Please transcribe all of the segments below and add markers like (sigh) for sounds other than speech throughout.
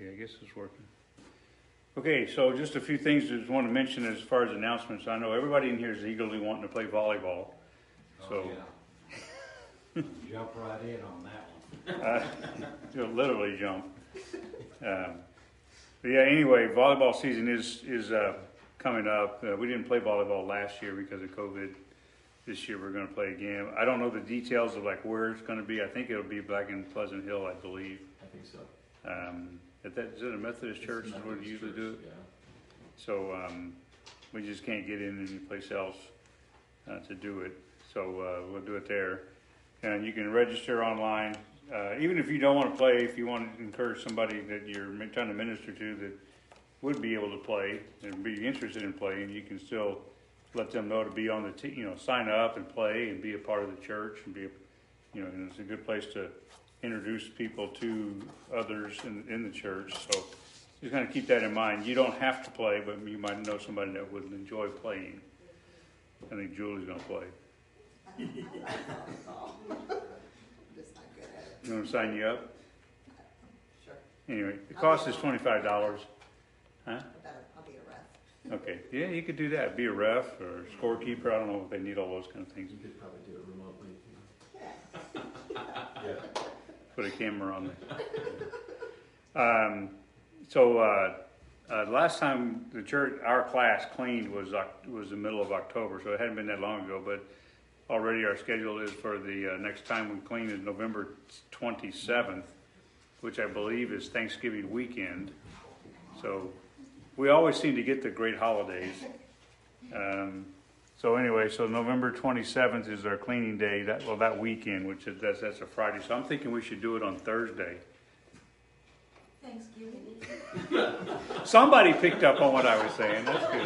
Okay, I guess it's working. Okay, so just a few things I just want to mention as far as announcements. I know everybody in here is eagerly wanting to play volleyball. So, Oh, (laughs) Jump right in on that one. uh, (laughs) you'll literally jump. Um, But yeah, anyway, volleyball season is, is, uh, coming up. Uh, we didn't play volleyball last year because of COVID. This year we're gonna play again. I don't know the details of like where it's gonna be. I think it'll be back in Pleasant Hill, I believe. I think so. Um, at that, is it a Methodist church is where they usually do it? Yeah. So, um, we just can't get in anyplace else, uh, to do it. So, uh, we'll do it there. And you can register online, uh, even if you don't wanna play, if you want to encourage somebody that you're mi- trying to minister to that would be able to play and be interested in playing, you can still let them know to be on the te- you know, sign up and play and be a part of the church and be, a you know, and it's a good place to introduce people to others in, in the church. So, just kind of keep that in mind. You don't have to play, but you might know somebody that would enjoy playing. I think Julie's gonna play. (laughs) Just not good at it. You want to sign you up? Sure. Anyway, the cost is twenty-five dollars. Huh? I better, I'll be a ref. Okay, yeah, you could do that. Be a ref or scorekeeper. I don't know if they need all those kind of things. You could probably do it remotely. Yeah. (laughs) Put a camera on there. Um, so, uh, uh, last time the church, our class cleaned was, was the middle of October, so it hadn't been that long ago, but already our schedule is for the, uh, next time we clean is November twenty-seventh, which I believe is Thanksgiving weekend. So, we always seem to get the great holidays. Um, so anyway, so November twenty-seventh is our cleaning day, that, well, that weekend, which is, that's, that's a Friday, so I'm thinking we should do it on Thursday. Thanksgiving. (laughs) Somebody picked up on what I was saying, that's good.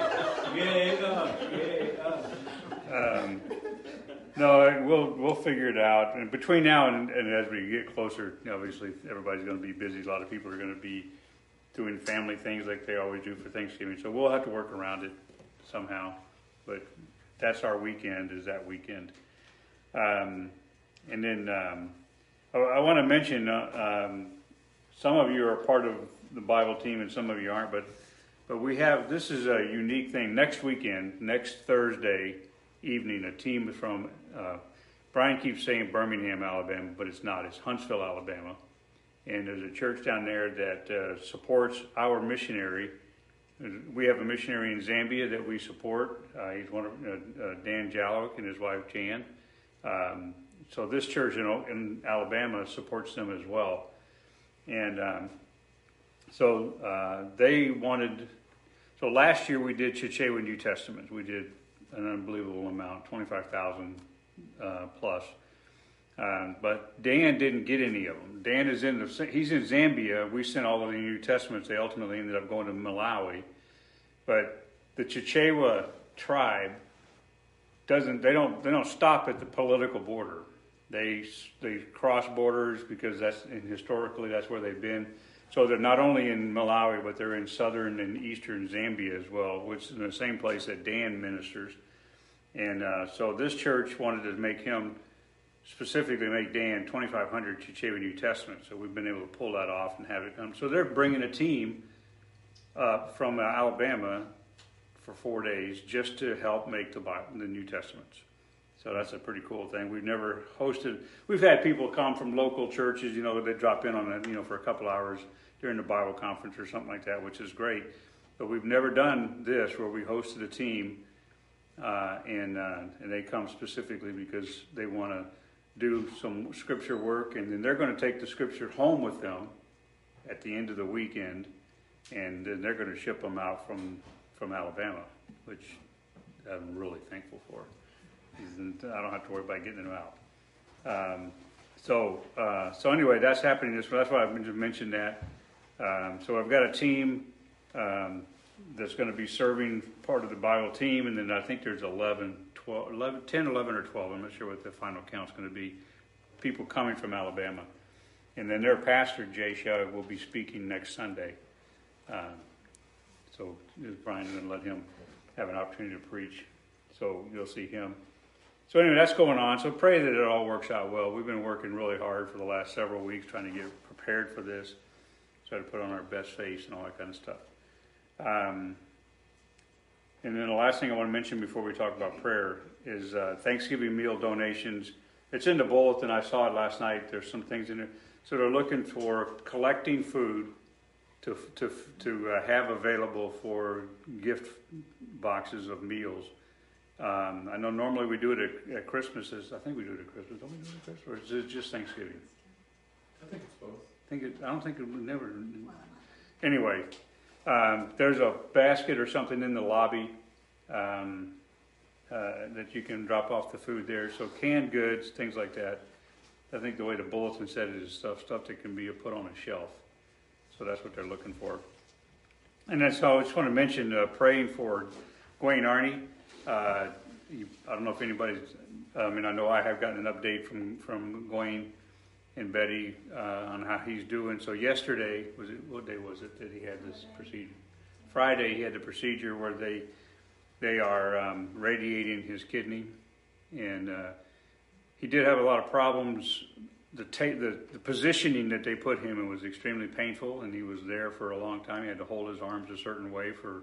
Yeah, uh, yeah, uh. Um, no, we'll, we'll figure it out, and between now and, and as we get closer, obviously, everybody's gonna be busy, a lot of people are gonna be doing family things like they always do for Thanksgiving, so we'll have to work around it somehow, but that's our weekend, is that weekend. Um, and then, um, I, I wanna mention, uh, um, some of you are part of the Bible team and some of you aren't, but, but we have, this is a unique thing, next weekend, next Thursday evening, a team from, uh, Brian keeps saying Birmingham, Alabama, but it's not, it's Huntsville, Alabama. And there's a church down there that, uh, supports our missionary. We have a missionary in Zambia that we support, uh, he's one of, uh, uh, Dan Jallowick and his wife Jan. Um, so this church in, in Alabama supports them as well. And um, so uh, they wanted, so last year we did Chichewa New Testament. We did an unbelievable amount, 25,000 uh, plus. Um, but Dan didn't get any of them. Dan is in the, he's in Zambia. We sent all of the New Testaments. They ultimately ended up going to Malawi. But the Chichewa tribe doesn't, they don't, they don't stop at the political border. They, they cross borders because that's, and historically, that's where they've been. So they're not only in Malawi, but they're in southern and eastern Zambia as well, which is the same place that Dan ministers. And uh, so this church wanted to make him, specifically make Dan 2,500 Chichewa New Testament. So we've been able to pull that off and have it come. So they're bringing a team uh, from Alabama for four days just to help make the Bible, the New Testaments. So that's a pretty cool thing. We've never hosted. We've had people come from local churches. You know, they drop in on it, you know, for a couple hours during the Bible conference or something like that, which is great. But we've never done this where we hosted a team, uh, and uh, and they come specifically because they want to do some scripture work, and then they're going to take the scripture home with them at the end of the weekend, and then they're going to ship them out from from Alabama, which I'm really thankful for. I don't have to worry about getting them out. Um, so, uh, so anyway, that's happening that's why I mentioned that. Um, so I've got a team, um, that's gonna be serving part of the Bible team, and then I think there's 11, 12, 11, 10, 11, or twelve, I'm not sure what the final count's gonna be, people coming from Alabama. And then their pastor, Jay Shaw, will be speaking next Sunday. Um, So Brian's gonna let him have an opportunity to preach, so you'll see him. So anyway, that's going on. So pray that it all works out well. We've been working really hard for the last several weeks trying to get prepared for this. Try to put on our best face and all that kind of stuff. Um, and then the last thing I want to mention before we talk about prayer is uh, Thanksgiving meal donations. It's in the bulletin. I saw it last night. There's some things in it. So they're looking for collecting food to to to uh, have available for gift boxes of meals. Um, I know normally we do it at, at Christmases. I think we do it at Christmas. Don't we do it at Christmas? Or is it just Thanksgiving? I think it's both. I think it, I don't think it would never. Anyway, um, there's a basket or something in the lobby um, uh, that you can drop off the food there. So canned goods, things like that. I think the way the bulletin said it is stuff stuff that can be put on a shelf. So that's what they're looking for. And then so I just want to mention uh, praying for Gwen Arney. Uh, you, I don't know if anybody's. I mean, I know I have gotten an update from from Gwen and Betty uh, on how he's doing. So yesterday was it? What day was it that he had this procedure? Friday he had the procedure where they they are um, radiating his kidney, and uh, he did have a lot of problems. The, ta- the the positioning that they put him in was extremely painful, and he was there for a long time. He had to hold his arms a certain way for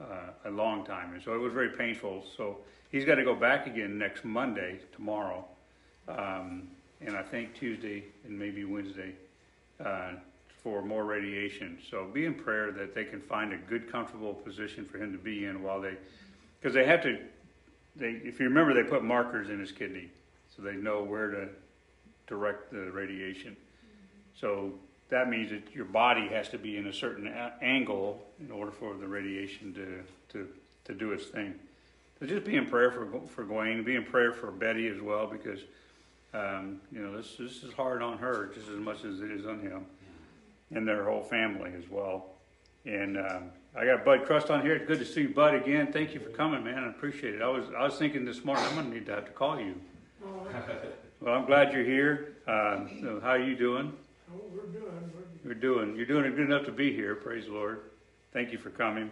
uh, a long time, and so it was very painful. So he's got to go back again next Monday, tomorrow, um, and I think Tuesday and maybe Wednesday uh, for more radiation. So be in prayer that they can find a good, comfortable position for him to be in while they, because they have to. They, if you remember, they put markers in his kidney, so they know where to direct the radiation. So that means that your body has to be in a certain a- angle in order for the radiation to, to, to do its thing. So just be in prayer for, for Gwen, be in prayer for Betty as well, because, um, you know, this, this is hard on her just as much as it is on him and their whole family as well. And um, I got Bud Crust on here. Good to see you, Bud, again. Thank you for coming, man. I appreciate it. I was I was thinking this morning I'm gonna need to have to call you. (laughs) Well, I'm glad you're here. Uh, so how are you doing? Oh, we're doing, we're, You're doing you're doing good enough to be here. Praise the Lord. Thank you for coming.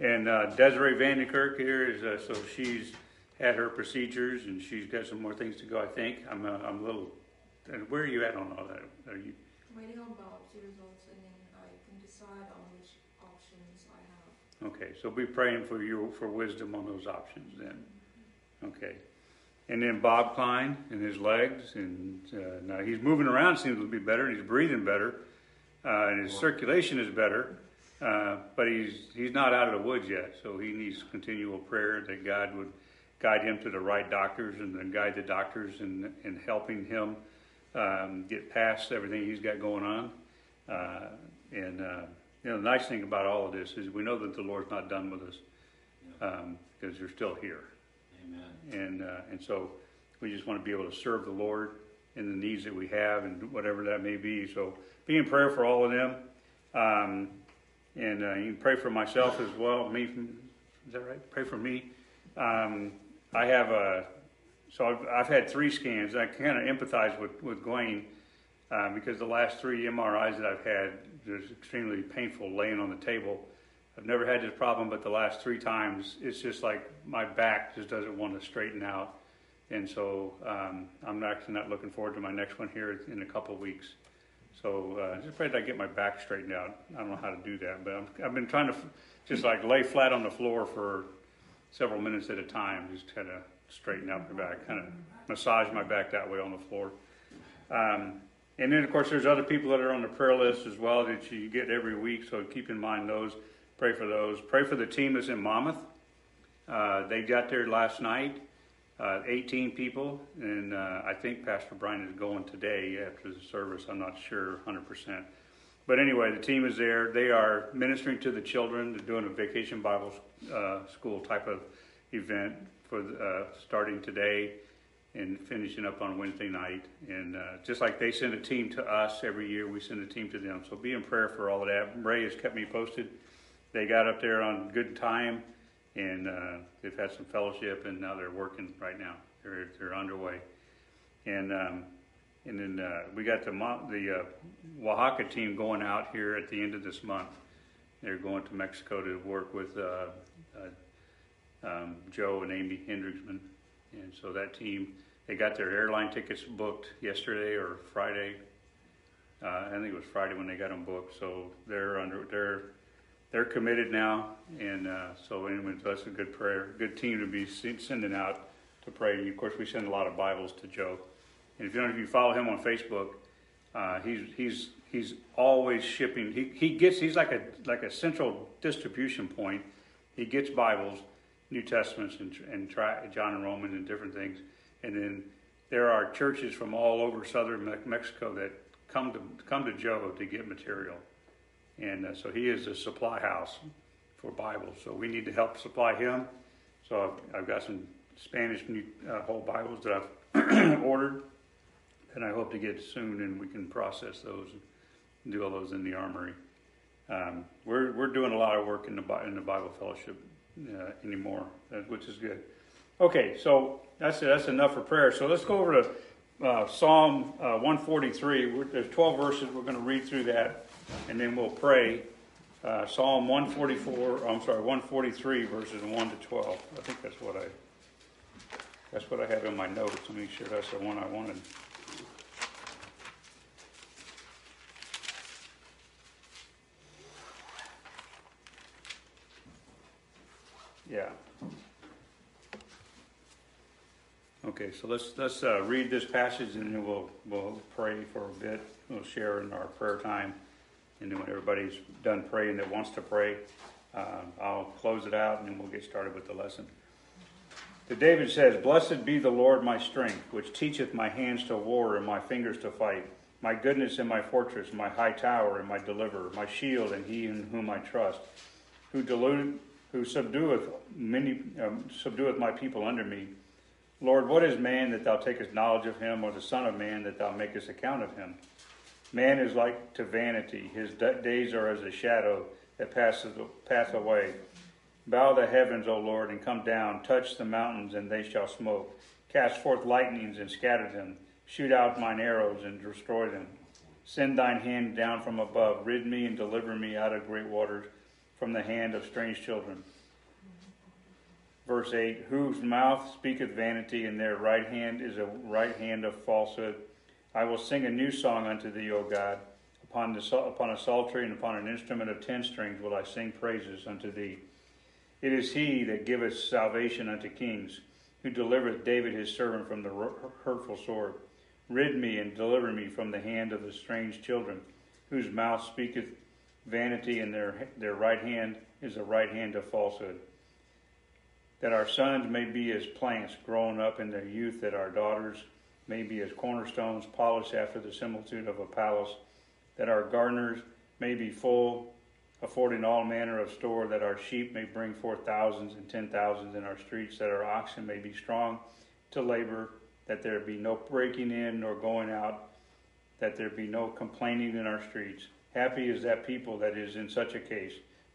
And uh, Desiree Vanderkirk here is uh, so she's had her procedures and she's got some more things to go. I think I'm uh, I'm a little. And where are you at on all that? Are you? Waiting on biopsy results and then I can decide on which options I have. Okay, so be praying for you for wisdom on those options then. Okay. And then Bob Klein and his legs, and uh, now he's moving around, seems to be better, and he's breathing better, uh, and his circulation is better, uh, but he's he's not out of the woods yet. So he needs continual prayer that God would guide him to the right doctors, and then guide the doctors in in helping him um, get past everything he's got going on. Uh, and uh, you know, the nice thing about all of this is we know that the Lord's not done with us um, because you're still here. And, uh, and so we just want to be able to serve the Lord in the needs that we have and whatever that may be. So be in prayer for all of them. Um, and uh, you can pray for myself as well. Me, is that right? Pray for me. Um, I have a, so I've, I've had three scans. I kind of empathize with, with Gwen uh, because the last three MRIs that I've had, it's extremely painful laying on the table. I've never had this problem, but the last three times, it's just like my back just doesn't want to straighten out. And so um, I'm actually not looking forward to my next one here in a couple of weeks. So uh, just pray that I get my back straightened out. I don't know how to do that, but I'm, I've been trying to just like lay flat on the floor for several minutes at a time, just kind of straighten out my back, kind of massage my back that way on the floor. Um, and then, of course, there's other people that are on the prayer list as well that you get every week. So keep in mind those. Pray for those. Pray for the team that's in Monmouth. Uh, they got there last night, uh, 18 people, and uh, I think Pastor Brian is going today after the service. I'm not sure 100%. But anyway, the team is there. They are ministering to the children. They're doing a vacation Bible uh, school type of event for uh, starting today and finishing up on Wednesday night. And uh, just like they send a team to us every year, we send a team to them. So be in prayer for all of that. Ray has kept me posted. They got up there on good time, and uh, they've had some fellowship, and now they're working right now. They're they're underway, and um, and then uh, we got the the uh, Oaxaca team going out here at the end of this month. They're going to Mexico to work with uh, uh, um, Joe and Amy Hendricksman, and so that team they got their airline tickets booked yesterday or Friday, Uh, I think it was Friday when they got them booked, so they're under they're they're committed now, and uh, so anyway, that's a good prayer, good team to be sending out to pray. And Of course, we send a lot of Bibles to Joe, and if you don't, if you follow him on Facebook, uh, he's he's he's always shipping. He he gets he's like a like a central distribution point. He gets Bibles, New Testaments, and and try, John and Romans and different things, and then there are churches from all over southern Mexico that come to come to Joe to get material, and uh, so he is a supply house for Bibles. So we need to help supply him. So I've, I've got some Spanish uh, whole Bibles that I've (clears throat) ordered, and I hope to get soon, and we can process those and do all those in the armory. Um, we're we're doing a lot of work in the in the Bible Fellowship uh, anymore, uh, which is good. Okay, so that's that's enough for prayer. So let's go over to uh, Psalm uh, 143. We're, there's 12 verses. We're going to read through that, and then we'll pray. Uh, Psalm 144. I'm sorry, 143 verses 1 to 12. I think that's what I that's what I have in my notes. Let me make sure that's the one I wanted. Yeah. Okay, so let's, let's uh, read this passage and then we'll, we'll pray for a bit. We'll share in our prayer time. And then when everybody's done praying that wants to pray, uh, I'll close it out and then we'll get started with the lesson. The David says, Blessed be the Lord my strength, which teacheth my hands to war and my fingers to fight. My goodness and my fortress, my high tower and my deliverer, my shield and he in whom I trust, who deluded, who subdueth many, um, subdueth my people under me. Lord, what is man that thou takest knowledge of him, or the Son of Man that thou makest account of him? Man is like to vanity; his days are as a shadow that passeth pass away. Bow the heavens, O Lord, and come down. Touch the mountains, and they shall smoke. Cast forth lightnings and scatter them. Shoot out mine arrows and destroy them. Send thine hand down from above. Rid me and deliver me out of great waters, from the hand of strange children. Verse 8 Whose mouth speaketh vanity, and their right hand is a right hand of falsehood. I will sing a new song unto thee, O God. Upon, the, upon a psaltery and upon an instrument of ten strings will I sing praises unto thee. It is he that giveth salvation unto kings, who delivereth David his servant from the hurtful sword. Rid me and deliver me from the hand of the strange children, whose mouth speaketh vanity, and their, their right hand is a right hand of falsehood. That our sons may be as plants growing up in their youth, that our daughters may be as cornerstones polished after the similitude of a palace, that our gardeners may be full, affording all manner of store, that our sheep may bring forth thousands and ten thousands in our streets, that our oxen may be strong to labor, that there be no breaking in nor going out, that there be no complaining in our streets. Happy is that people that is in such a case.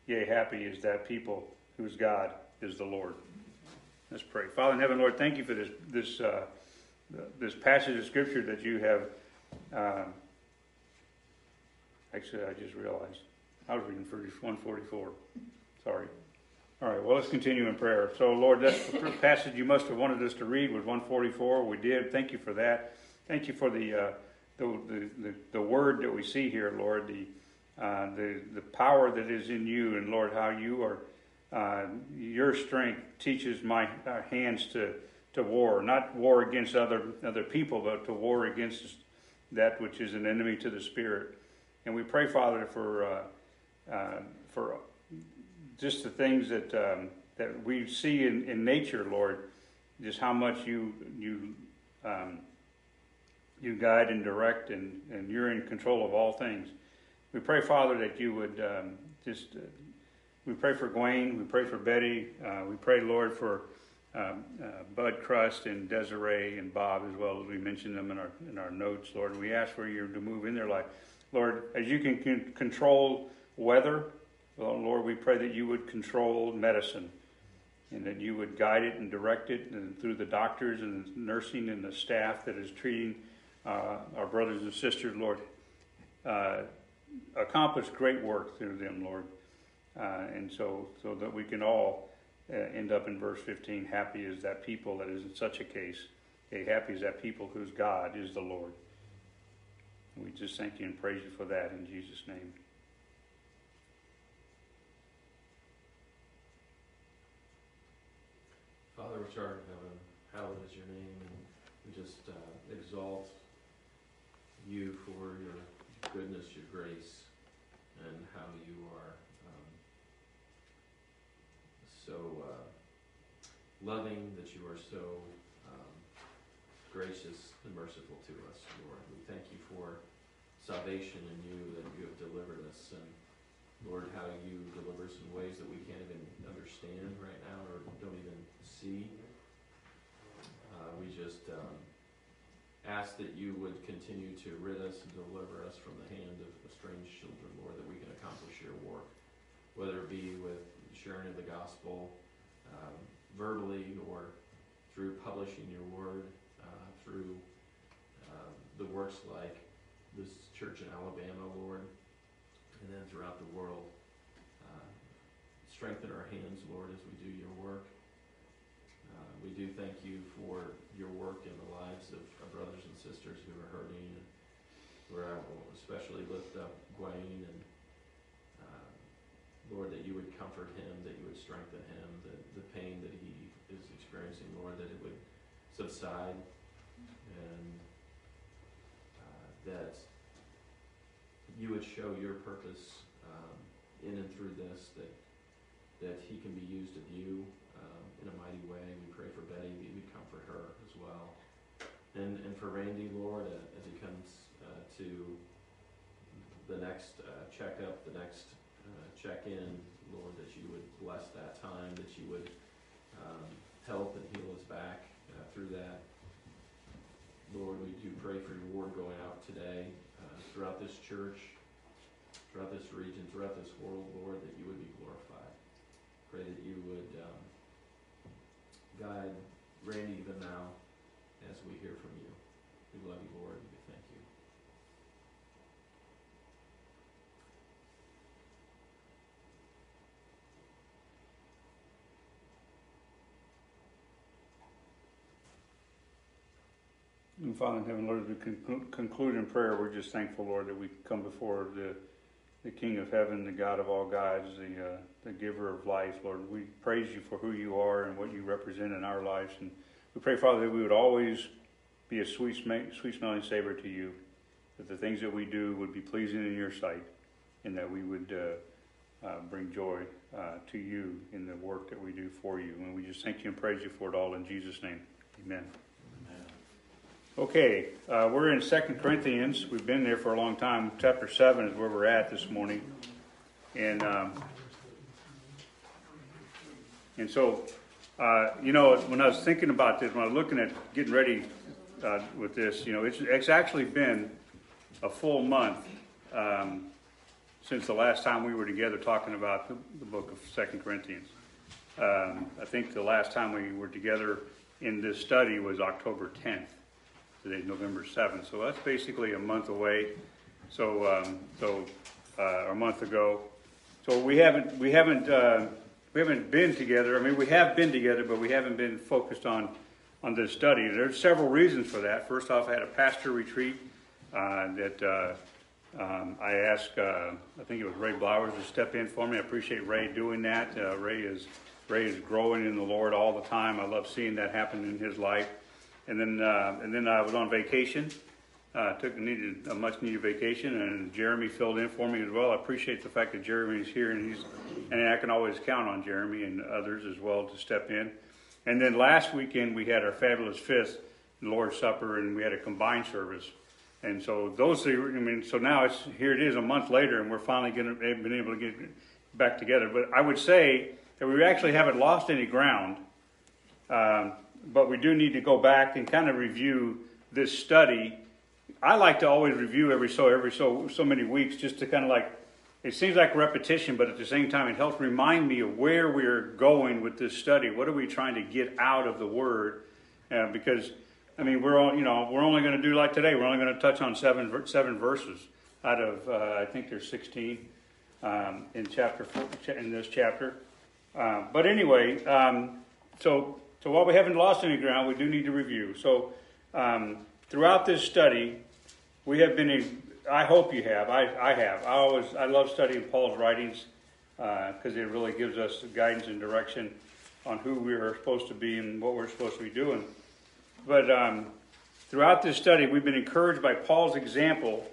Yea, happy is that people whose God is the Lord. Let's pray. Father in heaven, Lord, thank you for this this uh, this passage of scripture that you have. Uh, actually, I just realized I was reading verse 144. Sorry. All right. Well, let's continue in prayer. So, Lord, that's the passage you must have wanted us to read was 144. We did. Thank you for that. Thank you for the uh, the, the, the, the word that we see here, Lord. The uh, the the power that is in you, and Lord, how you are uh, your strength teaches my uh, hands to, to war, not war against other, other people, but to war against that which is an enemy to the spirit. And we pray, Father, for, uh, uh for just the things that, um, that we see in, in nature, Lord, just how much you, you, um, you guide and direct, and, and you're in control of all things. We pray, Father, that you would um, just uh, we pray for Gwen. We pray for Betty. Uh, we pray, Lord, for um, uh, Bud Crust and Desiree and Bob as well as we mentioned them in our in our notes, Lord. We ask for you to move in their life, Lord, as you can, can control weather. Well, Lord, we pray that you would control medicine and that you would guide it and direct it and through the doctors and nursing and the staff that is treating uh, our brothers and sisters, Lord. Uh, accomplish great work through them, Lord. Uh, and so, so that we can all uh, end up in verse 15 happy is that people that is in such a case. Okay, happy is that people whose God is the Lord. We just thank you and praise you for that in Jesus' name. Father which art in heaven, hallowed is your name, and we just uh, exalt you for your goodness, your grace, and how you are um, so uh, loving, that you are so um, gracious and merciful to us, Lord. We thank you for salvation in you, that you have delivered us, and Lord, how you deliver us in ways that we can't even understand right now or don't even see. Uh, we just um, ask that you would continue to rid us and deliver us from the hand of estranged children, Lord, that we can accomplish your work, whether it be with sharing of the gospel um, verbally or through publishing your word, uh, through uh, the works like this church in Alabama, Lord, and then throughout the world. Uh, strengthen our hands, Lord, as we do your work. Uh, we do thank you for your work in the lives of our brothers and sisters who are hurting. And where I will especially lift up Gwaine and uh, Lord, that you would comfort him, that you would strengthen him, that the pain that he is experiencing, Lord, that it would subside, and uh, that you would show your purpose um, in and through this, that that he can be used of you um, in a mighty way. We pray for Betty, that you would comfort her as well, and and for Randy, Lord, uh, as he comes uh, to the next uh, checkup, the next uh, check-in, Lord, that you would bless that time, that you would um, help and heal us back uh, through that. Lord, we do pray for your word going out today uh, throughout this church, throughout this region, throughout this world, Lord, that you would be glorified. Pray that you would um, guide Randy even now as we hear from you. We love you, Lord, and we thank you. And Father in heaven, Lord, as we conclu- conclude in prayer, we're just thankful, Lord, that we come before the, the King of heaven, the God of all gods, the, uh, the giver of life, Lord. We praise you for who you are and what you represent in our lives. And we pray, Father, that we would always be a sweet, sweet smelling savor to you, that the things that we do would be pleasing in your sight, and that we would uh, uh, bring joy uh, to you in the work that we do for you. And we just thank you and praise you for it all in Jesus' name. Amen. Okay, uh, we're in Second Corinthians. We've been there for a long time. Chapter 7 is where we're at this morning. And, um, and so, uh, you know, when I was thinking about this, when I was looking at getting ready uh, with this, you know, it's, it's actually been a full month um, since the last time we were together talking about the, the book of Second Corinthians. Um, I think the last time we were together in this study was October 10th. Today's November 7th, so that's basically a month away. So, um, so uh, a month ago. So we haven't we haven't uh, we haven't been together. I mean, we have been together, but we haven't been focused on on this study. There's several reasons for that. First off, I had a pastor retreat uh, that uh, um, I asked. Uh, I think it was Ray Blowers to step in for me. I appreciate Ray doing that. Uh, Ray is Ray is growing in the Lord all the time. I love seeing that happen in his life. And then uh, and then I was on vacation. Uh, took needed a much needed vacation, and Jeremy filled in for me as well. I appreciate the fact that Jeremy's here, and he's and I can always count on Jeremy and others as well to step in. And then last weekend we had our fabulous fifth Lord's Supper, and we had a combined service. And so those I mean, so now it's here. It is a month later, and we're finally going to been able to get back together. But I would say that we actually haven't lost any ground. Um, but we do need to go back and kind of review this study. I like to always review every so every so so many weeks just to kind of like it seems like repetition, but at the same time it helps remind me of where we're going with this study. What are we trying to get out of the Word? Uh, because I mean we're all you know we're only going to do like today. We're only going to touch on seven seven verses out of uh, I think there's sixteen um, in chapter in this chapter. Uh, but anyway, um, so so while we haven't lost any ground, we do need to review. So um, throughout this study, we have been I hope you have. I, I have. I always I love studying Paul's writings because it really gives us guidance and direction on who we are supposed to be and what we're supposed to be doing. But um, throughout this study, we've been encouraged by Paul's example,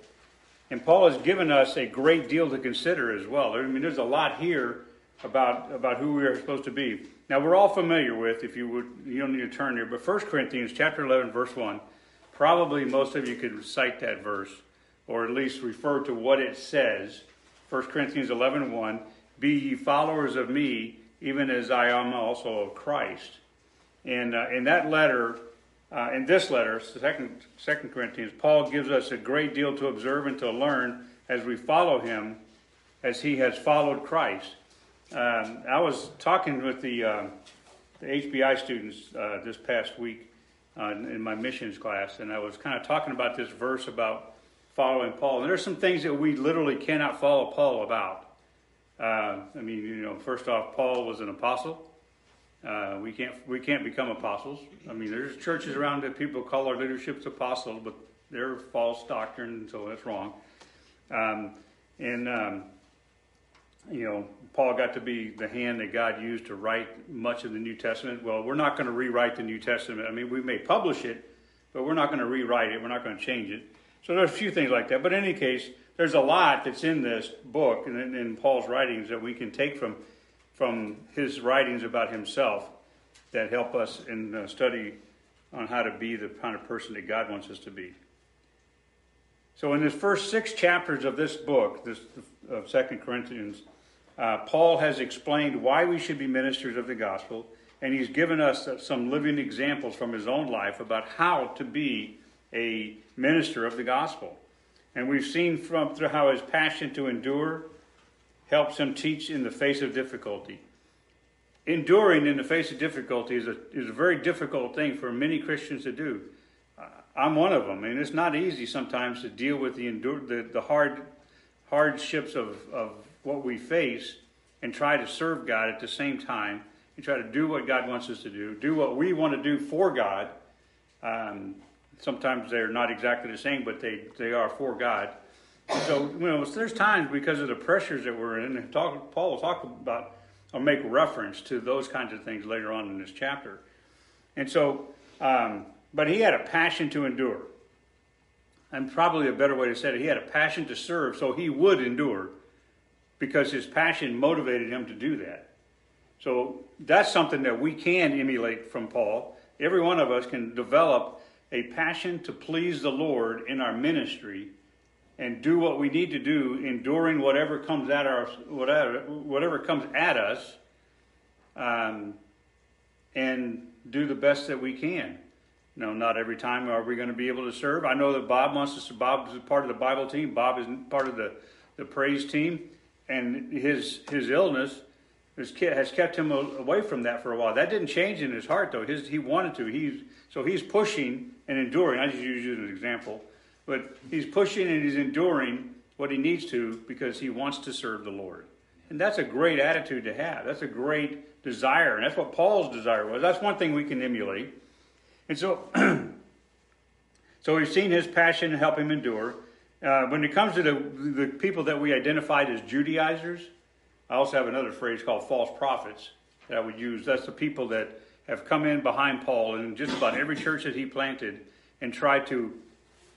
and Paul has given us a great deal to consider as well. I mean, there's a lot here about about who we are supposed to be. Now, we're all familiar with, if you would, you don't need to turn there, but 1 Corinthians chapter 11, verse 1. Probably most of you could cite that verse, or at least refer to what it says. 1 Corinthians 11, 1. Be ye followers of me, even as I am also of Christ. And uh, in that letter, uh, in this letter, second, second Corinthians, Paul gives us a great deal to observe and to learn as we follow him, as he has followed Christ. Um, I was talking with the, uh, the HBI students uh, this past week uh, in my missions class, and I was kind of talking about this verse about following Paul. And there's some things that we literally cannot follow Paul about. Uh, I mean, you know, first off, Paul was an apostle. Uh, we can't we can't become apostles. I mean, there's churches around that people call our leaderships apostles, but they're false doctrine, so that's wrong. Um, and um, you know, Paul got to be the hand that God used to write much of the New Testament. Well, we're not going to rewrite the New Testament. I mean, we may publish it, but we're not going to rewrite it. We're not going to change it. So there's a few things like that. But in any case, there's a lot that's in this book and in, Paul's writings that we can take from from his writings about himself that help us in the study on how to be the kind of person that God wants us to be. So in the first six chapters of this book, this of Second Corinthians, uh, Paul has explained why we should be ministers of the gospel, and he's given us some living examples from his own life about how to be a minister of the gospel. And we've seen from through how his passion to endure helps him teach in the face of difficulty. Enduring in the face of difficulty is a, is a very difficult thing for many Christians to do. I'm one of them, and it's not easy sometimes to deal with the, endure, the, the hard hardships of, of what we face and try to serve God at the same time and try to do what God wants us to do, do what we want to do for God. Um, sometimes they're not exactly the same, but they, they are for God. So, you know, there's times because of the pressures that we're in, talk, Paul will talk about or make reference to those kinds of things later on in this chapter. And so, um, but he had a passion to endure. And probably a better way to say it, he had a passion to serve, so he would endure because his passion motivated him to do that. So that's something that we can emulate from Paul. Every one of us can develop a passion to please the Lord in our ministry and do what we need to do, enduring whatever comes at our whatever whatever comes at us, um, and do the best that we can. Know, not every time are we going to be able to serve. I know that Bob wants us to. Bob is part of the Bible team. Bob is part of the the praise team, and his his illness has kept him away from that for a while. That didn't change in his heart though. His he wanted to. He's so he's pushing and enduring. I just use you as an example but he's pushing and he's enduring what he needs to because he wants to serve the Lord. And that's a great attitude to have. That's a great desire. And that's what Paul's desire was. That's one thing we can emulate. And so, (clears throat) so we've seen his passion help him endure. Uh, when it comes to the, the people that we identified as Judaizers, I also have another phrase called false prophets that I would use. That's the people that have come in behind Paul in just about every church that he planted and tried to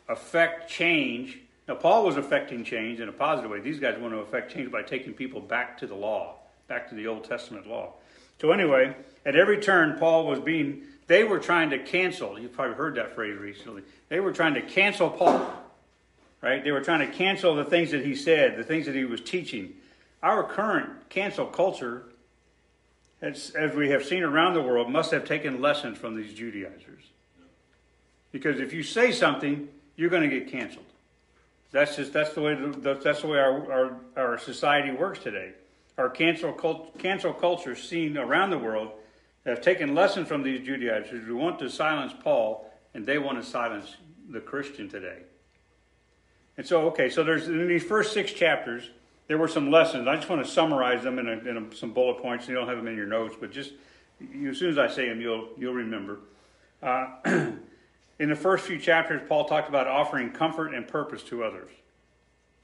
affect change. Now, Paul was affecting change in a positive way. These guys want to affect change by taking people back to the law, back to the Old Testament law. So, anyway, at every turn, Paul was being, they were trying to cancel. You've probably heard that phrase recently. They were trying to cancel Paul, right? They were trying to cancel the things that he said, the things that he was teaching. Our current cancel culture, as, as we have seen around the world, must have taken lessons from these Judaizers. Because if you say something, you're going to get canceled. That's just that's the way that's the way our, our, our society works today. Our cancel cult, cancel culture seen around the world have taken lessons from these Judaizers who want to silence Paul and they want to silence the Christian today. And so, okay, so there's in these first six chapters, there were some lessons. I just want to summarize them in, a, in a, some bullet points. You don't have them in your notes, but just you, as soon as I say them, you'll you'll remember. Uh, (clears throat) In the first few chapters, Paul talked about offering comfort and purpose to others.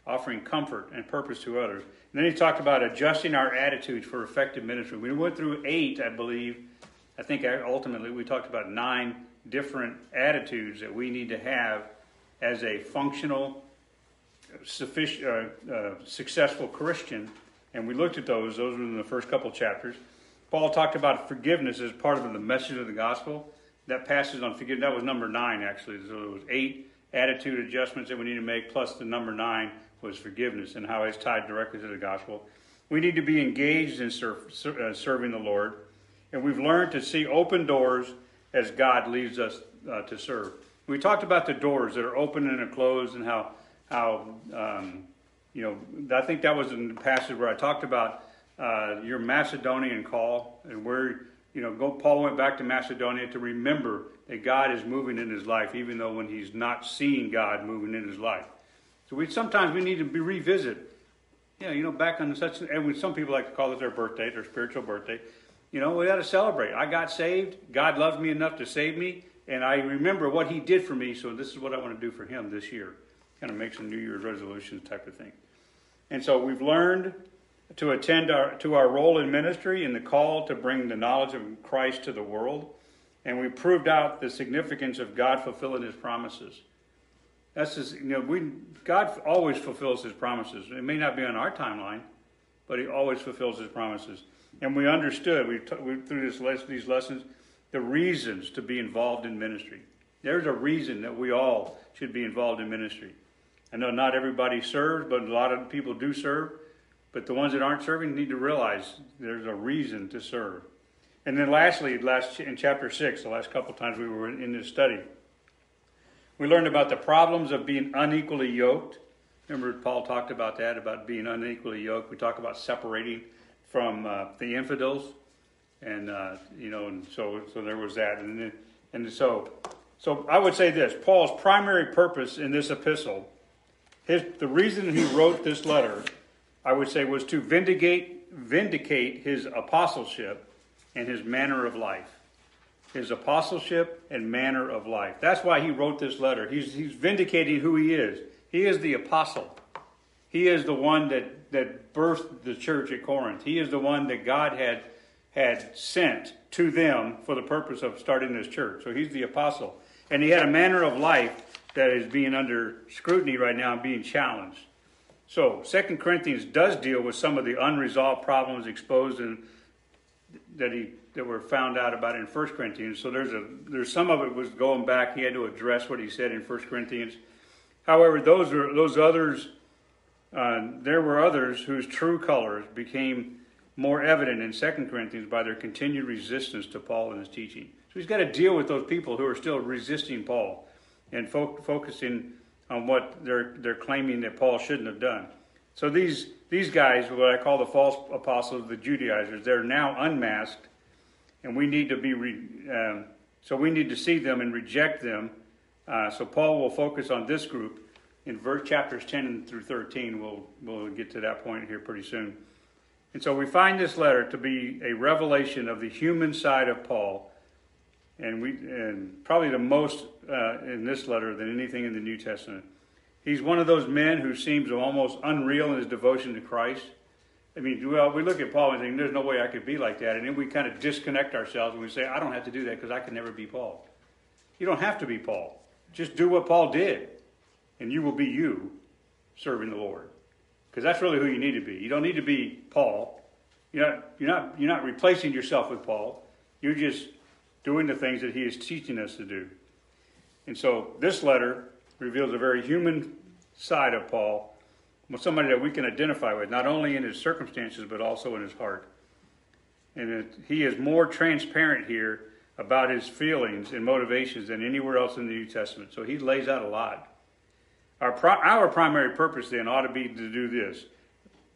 offering comfort and purpose to others. And then he talked about adjusting our attitudes for effective ministry. We went through eight, I believe. I think ultimately we talked about nine different attitudes that we need to have as a functional, sufficient, uh, uh, successful Christian. And we looked at those. Those were in the first couple chapters. Paul talked about forgiveness as part of the message of the gospel. That passage on forgiveness, that was number nine, actually. So it was eight attitude adjustments that we need to make, plus the number nine was forgiveness and how it's tied directly to the gospel. We need to be engaged in uh, serving the Lord. And we've learned to see open doors as God leads us uh, to serve. We talked about the doors that are open and are closed and how, how um, you know, I think that was in the passage where I talked about uh, your Macedonian call and where, you know, go, Paul went back to Macedonia to remember that God is moving in his life, even though when he's not seeing God moving in his life. So we sometimes we need to be revisit. Yeah, you know, back on such and when some people like to call it their birthday, their spiritual birthday. You know, we got to celebrate. I got saved. God loved me enough to save me, and I remember what He did for me. So this is what I want to do for Him this year. Kind of make some New Year's resolutions type of thing. And so we've learned to attend our, to our role in ministry and the call to bring the knowledge of Christ to the world. And we proved out the significance of God fulfilling His promises. That's just, you know, we, God always fulfills His promises. It may not be on our timeline, but He always fulfills His promises. And we understood, we, t- we through this, these lessons, the reasons to be involved in ministry. There's a reason that we all should be involved in ministry. I know not everybody serves, but a lot of people do serve. But the ones that aren't serving need to realize there's a reason to serve. And then lastly, last in chapter six, the last couple times we were in this study, we learned about the problems of being unequally yoked. Remember, Paul talked about that, about being unequally yoked. We talked about separating from uh, the infidels, and uh, you know, and so so there was that, and then, and so so I would say this: Paul's primary purpose in this epistle, his the reason he wrote this letter, I would say, was to vindicate vindicate his apostleship and his manner of life. His apostleship and manner of life. That's why he wrote this letter. He's, he's vindicating who he is. He is the apostle. He is the one that, that birthed the church at Corinth. He is the one that God had, had sent to them for the purpose of starting this church. So he's the apostle. And he had a manner of life that is being under scrutiny right now and being challenged. So, Second Corinthians does deal with some of the unresolved problems exposed in that he that were found out about in First Corinthians. So there's a there's some of it was going back. He had to address what he said in First Corinthians. However, those are those others uh, there were others whose true colors became more evident in 2 Corinthians by their continued resistance to Paul and his teaching. So he's got to deal with those people who are still resisting Paul and fo- focusing on what they're, they're claiming that Paul shouldn't have done. So these, these guys, what I call the false apostles, the Judaizers, they're now unmasked, and we need to be, re, um, so we need to see them and reject them. Uh, so Paul will focus on this group in verse chapters 10 through 13. We'll, we'll get to that point here pretty soon. And so we find this letter to be a revelation of the human side of Paul, and we and probably the most uh, in this letter than anything in the New Testament. He's one of those men who seems almost unreal in his devotion to Christ. I mean, well, we look at Paul and think, "There's no way I could be like that," and then we kind of disconnect ourselves and we say, "I don't have to do that because I can never be Paul." You don't have to be Paul. Just do what Paul did and you will be you serving the Lord. Because that's really who you need to be. You don't need to be Paul. You're not, you're, not, you're not replacing yourself with Paul. You're just doing the things that he is teaching us to do. And so this letter reveals a very human side of Paul, somebody that we can identify with, not only in his circumstances, but also in his heart. And it, he is more transparent here about his feelings and motivations than anywhere else in the New Testament. So he lays out a lot. Our, our primary purpose then ought to be to do this.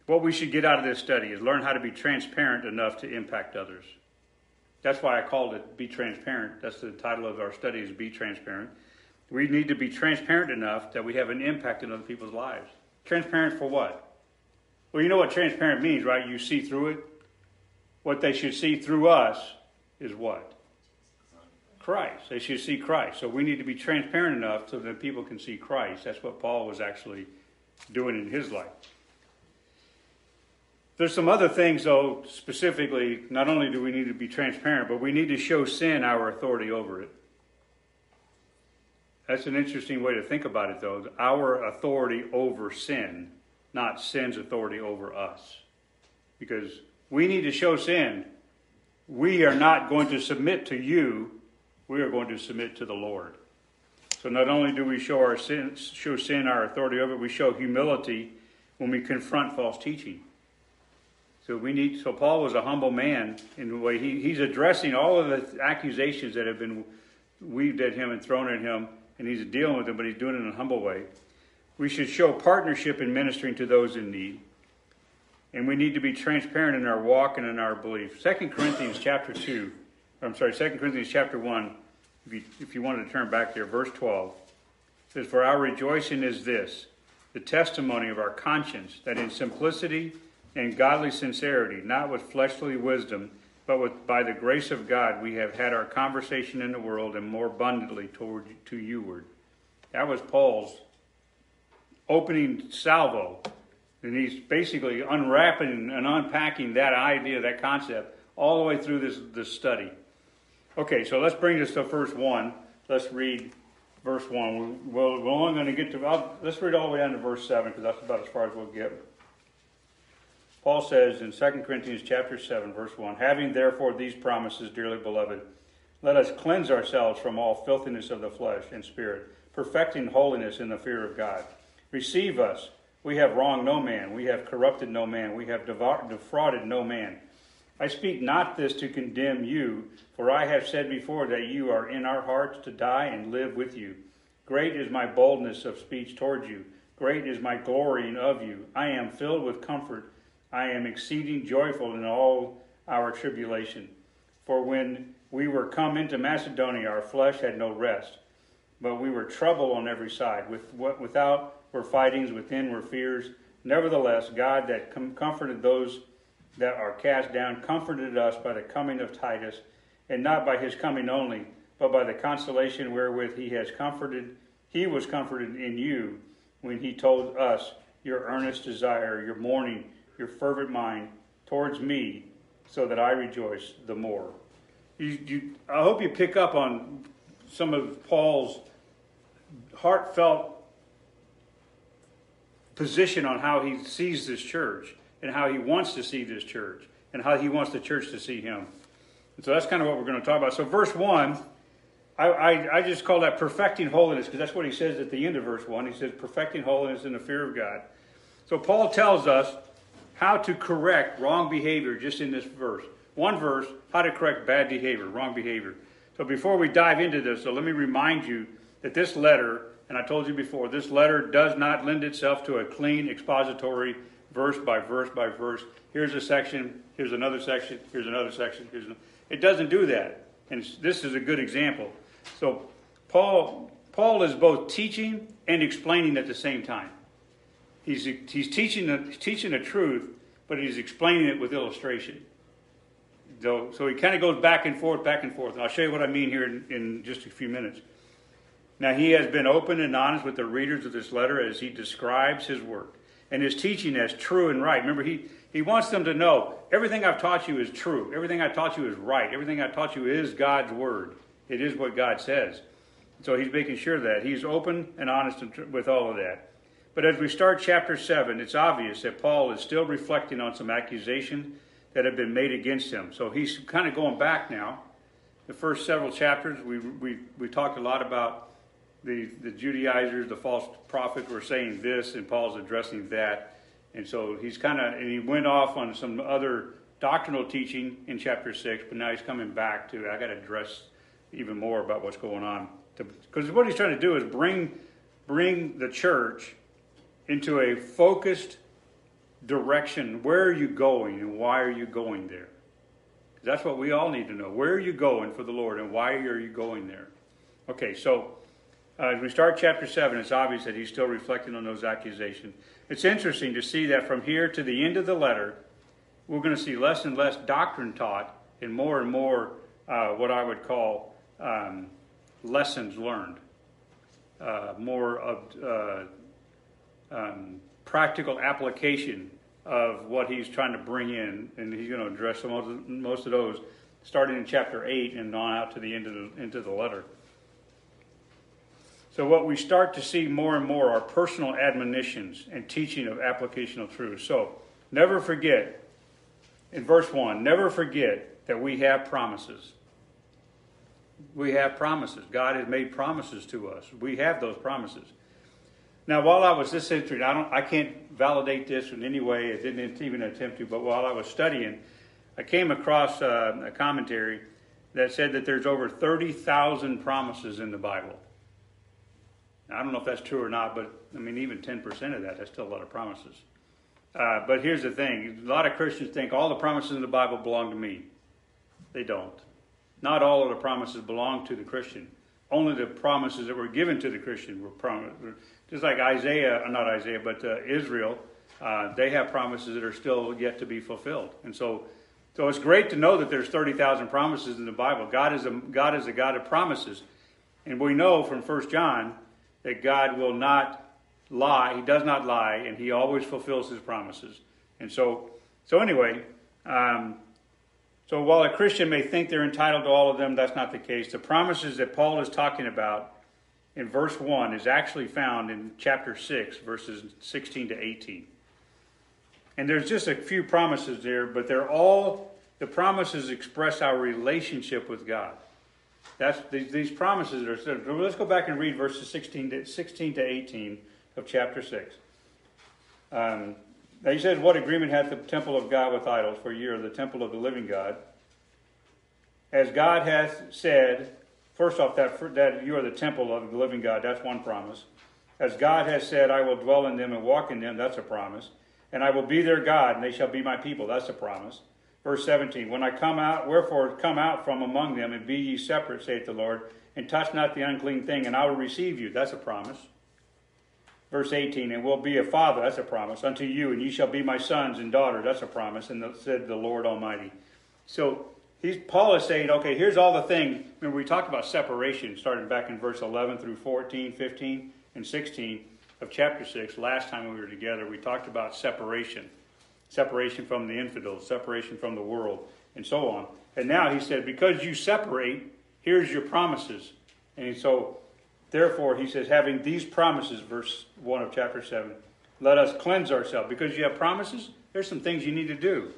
What we should get out of this study is learn how to be transparent enough to impact others. That's why I called it Be Transparent. That's the title of our study is Be Transparent. We need to be transparent enough that we have an impact in other people's lives. Transparent for what? Well, you know what transparent means, right? You see through it. What they should see through us is what? Christ. They should see Christ. So we need to be transparent enough so that people can see Christ. That's what Paul was actually doing in his life. There's some other things, though, specifically, not only do we need to be transparent, but we need to show sin our authority over it. That's an interesting way to think about it, though. Our authority over sin, not sin's authority over us. Because we need to show sin. We are not going to submit to you, we are going to submit to the Lord. So not only do we show our sin, show sin our authority over it, we show humility when we confront false teaching. So we need. So Paul was a humble man in the way he, he's addressing all of the accusations that have been weaved at him and thrown at him, and he's dealing with them, but he's doing it in a humble way. We should show partnership in ministering to those in need, and we need to be transparent in our walk and in our belief. Second Corinthians chapter two, I'm sorry, Second Corinthians chapter one. If you, if you wanted to turn back there, verse twelve says, "For our rejoicing is this, the testimony of our conscience, that in simplicity." And godly sincerity, not with fleshly wisdom, but with, by the grace of God, we have had our conversation in the world and more abundantly toward to youward. That was Paul's opening salvo. And he's basically unwrapping and unpacking that idea, that concept, all the way through this, this study. Okay, so let's bring this to verse 1. Let's read verse 1. We're, we're only going to get to, I'll, let's read all the way down to verse 7 because that's about as far as we'll get. Paul says in 2 Corinthians chapter 7 verse 1, having therefore these promises, dearly beloved, let us cleanse ourselves from all filthiness of the flesh and spirit, perfecting holiness in the fear of God. Receive us. We have wronged no man. We have corrupted no man. We have defrauded no man. I speak not this to condemn you, for I have said before that you are in our hearts to die and live with you. Great is my boldness of speech toward you. Great is my glorying of you. I am filled with comfort I am exceeding joyful in all our tribulation. For when we were come into Macedonia, our flesh had no rest, but we were troubled on every side. With what without were fightings, within were fears. Nevertheless, God that com- comforted those that are cast down comforted us by the coming of Titus, and not by his coming only, but by the consolation wherewith he has comforted. He was comforted in you when he told us your earnest desire, your mourning your fervent mind towards me so that I rejoice the more. You, you, I hope you pick up on some of Paul's heartfelt position on how he sees this church and how he wants to see this church and how he wants the church to see him. And so that's kind of what we're going to talk about. So, verse 1, I, I, I just call that perfecting holiness because that's what he says at the end of verse 1. He says, perfecting holiness in the fear of God. So, Paul tells us how to correct wrong behavior just in this verse. One verse, how to correct bad behavior, wrong behavior. So before we dive into this, so let me remind you that this letter, and I told you before, this letter does not lend itself to a clean expository verse by verse by verse. Here's a section, here's another section, here's another section. Here's another. It doesn't do that. And this is a good example. So Paul Paul is both teaching and explaining at the same time. He's, he's teaching, the, teaching the truth, but he's explaining it with illustration. So, so he kind of goes back and forth, back and forth. And I'll show you what I mean here in, in just a few minutes. Now, he has been open and honest with the readers of this letter as he describes his work and his teaching as true and right. Remember, he, he wants them to know everything I've taught you is true. Everything I taught you is right. Everything I taught you is God's word. It is what God says. So he's making sure that he's open and honest with all of that. But as we start chapter 7, it's obvious that Paul is still reflecting on some accusations that have been made against him. So he's kind of going back now. The first several chapters, we, we, we talked a lot about the, the Judaizers, the false prophets were saying this, and Paul's addressing that. And so he's kind of, and he went off on some other doctrinal teaching in chapter 6, but now he's coming back to, I got to address even more about what's going on. Because what he's trying to do is bring, bring the church into a focused direction. Where are you going and why are you going there? That's what we all need to know. Where are you going for the Lord and why are you going there? Okay, so uh, as we start chapter 7, it's obvious that he's still reflecting on those accusations. It's interesting to see that from here to the end of the letter, we're going to see less and less doctrine taught and more and more uh, what I would call um, lessons learned. Uh, more of uh, um, practical application of what he's trying to bring in, and he's going to address some of most of those, starting in chapter eight and on out to the end of the into the letter. So what we start to see more and more are personal admonitions and teaching of applicational truth. So never forget, in verse one, never forget that we have promises. We have promises. God has made promises to us. We have those promises. Now, while I was this interested, I don't, I can't validate this in any way. I didn't even attempt to. But while I was studying, I came across uh, a commentary that said that there's over thirty thousand promises in the Bible. Now, I don't know if that's true or not, but I mean, even ten percent of that, that's still a lot of promises. Uh, but here's the thing: a lot of Christians think all the promises in the Bible belong to me. They don't. Not all of the promises belong to the Christian. Only the promises that were given to the Christian were promised. Just like Isaiah, not Isaiah, but uh, Israel, uh, they have promises that are still yet to be fulfilled. And so, so it's great to know that there's 30,000 promises in the Bible. God is, a, God is a God of promises. And we know from 1 John that God will not lie. He does not lie, and he always fulfills his promises. And so, so anyway, um, so while a Christian may think they're entitled to all of them, that's not the case. The promises that Paul is talking about in verse 1 is actually found in chapter 6, verses 16 to 18. And there's just a few promises there, but they're all, the promises express our relationship with God. That's these, these promises are. So let's go back and read verses 16 to, 16 to 18 of chapter 6. Um, he says, What agreement hath the temple of God with idols? For ye are the temple of the living God. As God hath said, First off, that, that you are the temple of the living God, that's one promise. As God has said, I will dwell in them and walk in them, that's a promise. And I will be their God, and they shall be my people, that's a promise. Verse 17, When I come out, wherefore come out from among them, and be ye separate, saith the Lord, and touch not the unclean thing, and I will receive you, that's a promise. Verse 18, and will be a father, that's a promise, unto you, and ye shall be my sons and daughters, that's a promise, and said the Lord Almighty. So He's, Paul is saying, okay, here's all the things. Remember, we talked about separation starting back in verse 11 through 14, 15, and 16 of chapter 6. Last time we were together, we talked about separation separation from the infidels, separation from the world, and so on. And now he said, because you separate, here's your promises. And so, therefore, he says, having these promises, verse 1 of chapter 7, let us cleanse ourselves. Because you have promises, there's some things you need to do.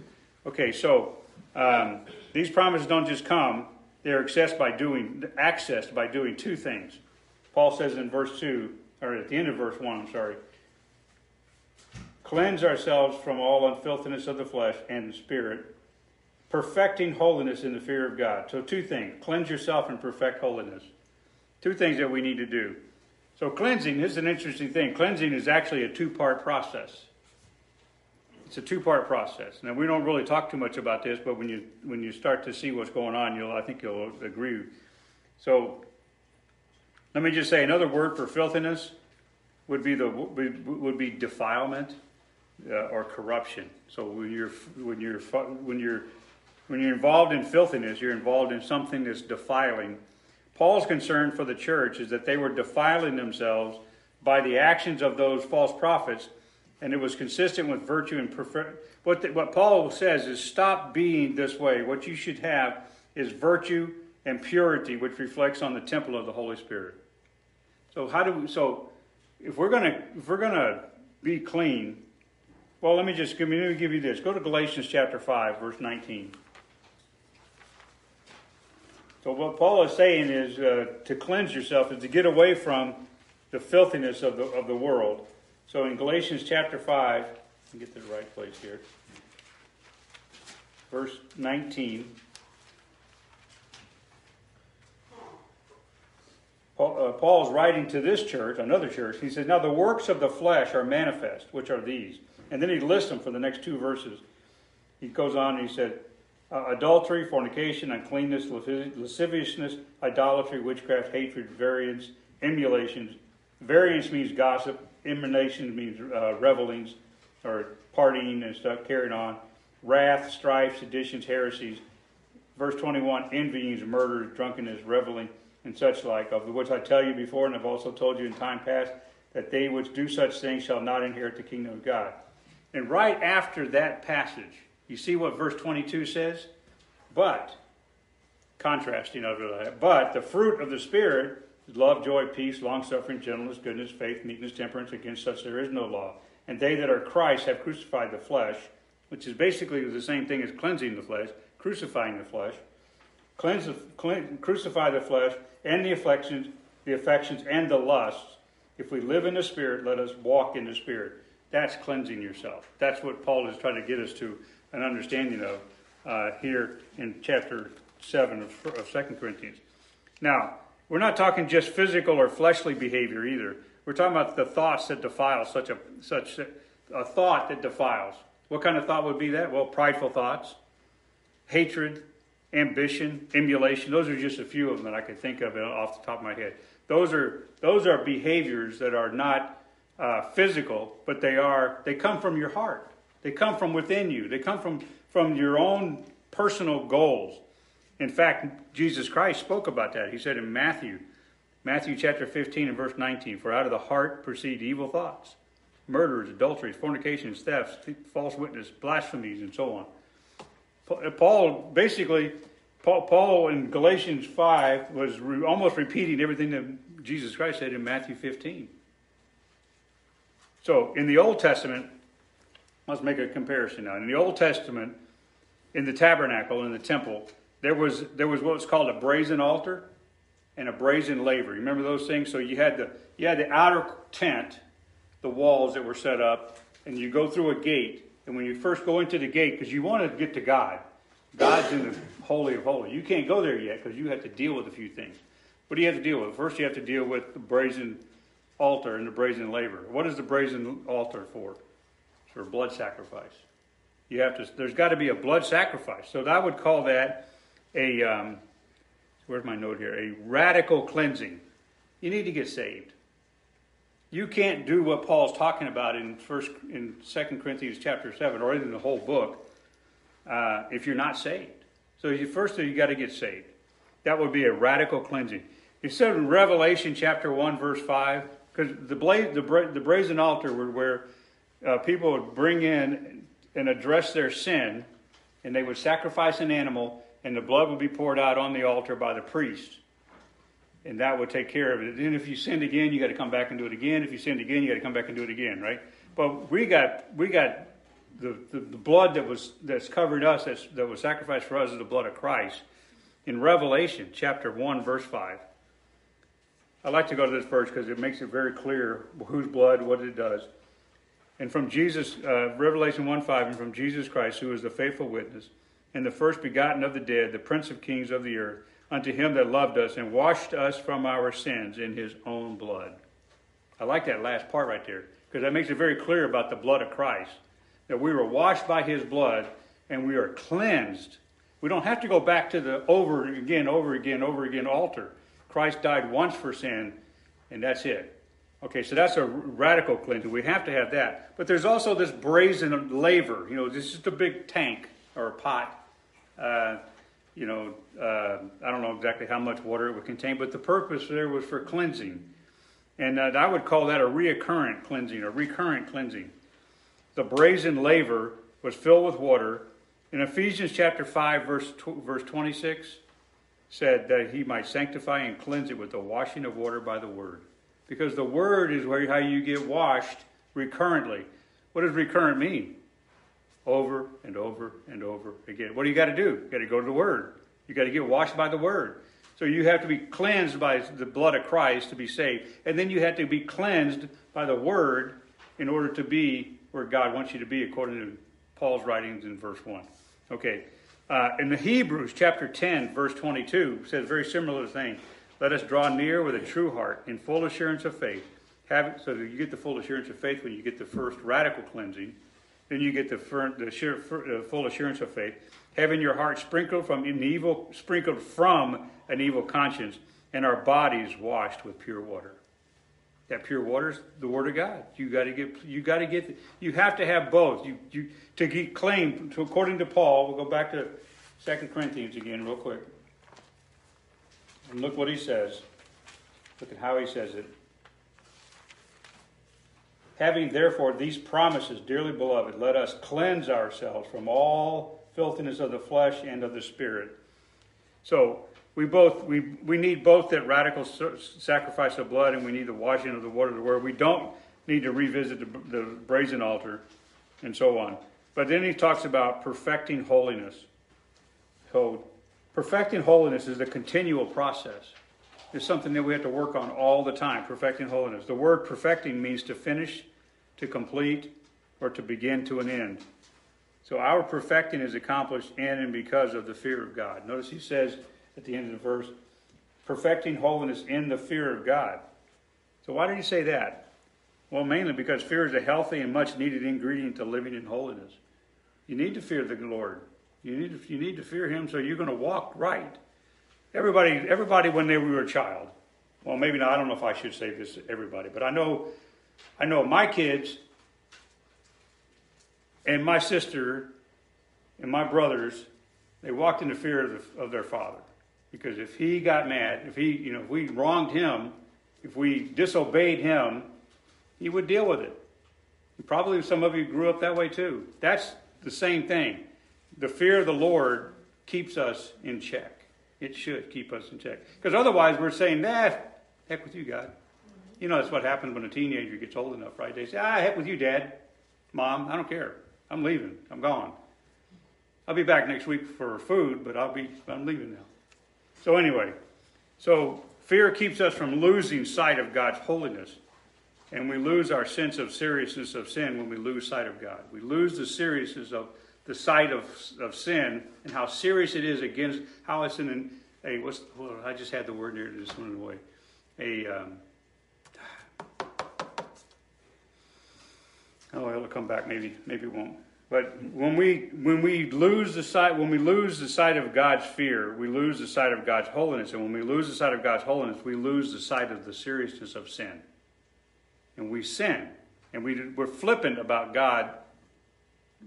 Okay, so. Um, these promises don't just come, they're accessed by doing accessed by doing two things. Paul says in verse 2, or at the end of verse 1, I'm sorry. Cleanse ourselves from all unfilthiness of the flesh and the spirit, perfecting holiness in the fear of God. So, two things cleanse yourself and perfect holiness. Two things that we need to do. So, cleansing is an interesting thing. Cleansing is actually a two part process. It's a two-part process. Now we don't really talk too much about this, but when you when you start to see what's going on, you'll I think you'll agree. So let me just say another word for filthiness would be the would be defilement uh, or corruption. So when you're when you're when you're when you're involved in filthiness, you're involved in something that's defiling. Paul's concern for the church is that they were defiling themselves by the actions of those false prophets and it was consistent with virtue and perfect. What, the, what Paul says is stop being this way. What you should have is virtue and purity, which reflects on the temple of the Holy Spirit. So how do we? So if we're gonna if we're gonna be clean, well, let me just give me let me give you this. Go to Galatians chapter five, verse nineteen. So what Paul is saying is uh, to cleanse yourself is to get away from the filthiness of the of the world so in Galatians chapter 5, let me get to the right place here. Verse 19. Paul, uh, Paul's writing to this church, another church. He says, Now the works of the flesh are manifest, which are these. And then he lists them for the next two verses. He goes on and he said, uh, Adultery, fornication, uncleanness, lasciviousness, idolatry, witchcraft, hatred, variance, emulations. Variance means gossip Emanations means uh, revelings or partying and stuff carried on. Wrath, strife, seditions, heresies. Verse 21 envyings, murders, drunkenness, reveling, and such like, of which I tell you before, and have also told you in time past, that they which do such things shall not inherit the kingdom of God. And right after that passage, you see what verse 22 says? But, contrasting of it, but the fruit of the Spirit love, joy, peace, long suffering, gentleness, goodness, faith, meekness, temperance. Against such there is no law. And they that are Christ have crucified the flesh, which is basically the same thing as cleansing the flesh, crucifying the flesh. Cleanse, clean, crucify the flesh and the affections, the affections and the lusts. If we live in the Spirit, let us walk in the Spirit. That's cleansing yourself. That's what Paul is trying to get us to an understanding of uh, here in chapter 7 of, of 2 Corinthians. Now, we're not talking just physical or fleshly behavior either. We're talking about the thoughts that defile such a such a, thought that defiles. What kind of thought would be that? Well, prideful thoughts, hatred, ambition, emulation. Those are just a few of them that I could think of off the top of my head. Those are those are behaviors that are not uh, physical, but they are they come from your heart. They come from within you. They come from from your own personal goals. In fact, Jesus Christ spoke about that. He said in Matthew, Matthew chapter 15 and verse 19, For out of the heart proceed evil thoughts, murders, adulteries, fornications, thefts, false witness, blasphemies, and so on. Uh, Paul basically, Paul, Paul in Galatians 5 was re, almost repeating everything that Jesus Christ said in Matthew 15. So in the Old Testament, let's make a comparison now. In the Old Testament, in the tabernacle, in the temple, there was, there was what's called a brazen altar and a brazen laver. Remember those things? So you had the, you had the outer tent, the walls that were set up, and you go through a gate. And when you first go into the gate, because you want to get to God, God's in the Holy of Holies. You can't go there yet because you have to deal with a few things. What do you have to deal with? First, you have to deal with the brazen altar and the brazen laver. What is the brazen altar for? It's for blood sacrifice. You have to. There's got to be a blood sacrifice. So I would call that a. Um, where's my note here? A radical cleansing. You need to get saved. You can't do what Paul's talking about in first in Second Corinthians chapter seven or in the whole book uh, if you're not saved. So you first you got to get saved. That would be a radical cleansing. He said in Revelation chapter one verse five because the, bla- the, bra- the brazen altar were where uh, people would bring in and address their sin, and they would sacrifice an animal, and the blood would be poured out on the altar by the priest. And that would take care of it. Then, if you sinned again, you got to come back and do it again. If you sinned again, you got to come back and do it again, right? But we got we got the, the, the blood that was that's covered us that's, that was sacrificed for us is the blood of Christ. In Revelation chapter one verse five, I like to go to this verse because it makes it very clear whose blood, what it does. And from Jesus, uh, Revelation 1 5, and from Jesus Christ, who is the faithful witness, and the first begotten of the dead, the prince of kings of the earth, unto him that loved us and washed us from our sins in his own blood. I like that last part right there because that makes it very clear about the blood of Christ. That we were washed by his blood and we are cleansed. We don't have to go back to the over again, over again, over again altar. Christ died once for sin, and that's it. Okay, so that's a radical cleansing. We have to have that. But there's also this brazen laver. You know, this is just a big tank or a pot. Uh, you know, uh, I don't know exactly how much water it would contain, but the purpose there was for cleansing. And uh, I would call that a recurrent cleansing, a recurrent cleansing. The brazen laver was filled with water. In Ephesians chapter 5, verse, verse 26, said that he might sanctify and cleanse it with the washing of water by the word because the word is where how you get washed recurrently. What does recurrent mean? Over and over and over again. What do you got to do? You got to go to the word. You got to get washed by the word. So you have to be cleansed by the blood of Christ to be saved, and then you have to be cleansed by the word in order to be where God wants you to be, according to Paul's writings in verse one. Okay. Uh, in the Hebrews chapter 10, verse 22, says very similar thing. Let us draw near with a true heart in full assurance of faith. Have, so you get the full assurance of faith when you get the first radical cleansing. Then you get the, the uh, full assurance of faith. Having your heart sprinkled from an evil, sprinkled from an evil conscience, and our bodies washed with pure water. That pure water is the word of God. You got to get. You got to get. You have to have both. You, you to get claim. To, according to Paul, we'll go back to Second Corinthians again, real quick. And look what he says. Look at how he says it. Having therefore these promises, dearly beloved, let us cleanse ourselves from all filthiness of the flesh and of the spirit. So we both we we need both that radical sacrifice of blood, and we need the washing of the water of the word. We don't need to revisit the, the brazen altar, and so on. But then he talks about perfecting holiness. So perfecting holiness is a continual process. It's something that we have to work on all the time, perfecting holiness. The word perfecting means to finish, to complete, or to begin to an end. So our perfecting is accomplished in and because of the fear of God. Notice he says at the end of the verse, perfecting holiness in the fear of God. So why did he say that? Well, mainly because fear is a healthy and much needed ingredient to living in holiness. You need to fear the Lord. You need to, you need to fear him so you're going to walk right. Everybody, everybody when they were a child, well, maybe not, I don't know if I should say this to everybody, but I know, I know my kids and my sister and my brothers, they walked in the fear of, the, of their father. Because if he got mad, if he, you know, if we wronged him, if we disobeyed him, he would deal with it. Probably some of you grew up that way too. That's the same thing. The fear of the Lord keeps us in check. It should keep us in check. Because otherwise, we're saying, nah, heck with you, God. You know, that's what happens when a teenager gets old enough, right? They say, ah, heck with you, Dad. Mom, I don't care. I'm leaving. I'm gone. I'll be back next week for food, but I'll be, I'm leaving now. So, anyway, so fear keeps us from losing sight of God's holiness. And we lose our sense of seriousness of sin when we lose sight of God. We lose the seriousness of the sight of, of sin and how serious it is against how it's in a what's well, I just had the word near there just went away a um, oh it'll come back maybe maybe it won't but when we when we lose the sight when we lose the sight of God's fear we lose the sight of God's holiness and when we lose the sight of God's holiness we lose the sight of the seriousness of sin and we sin and we, we're flippant about God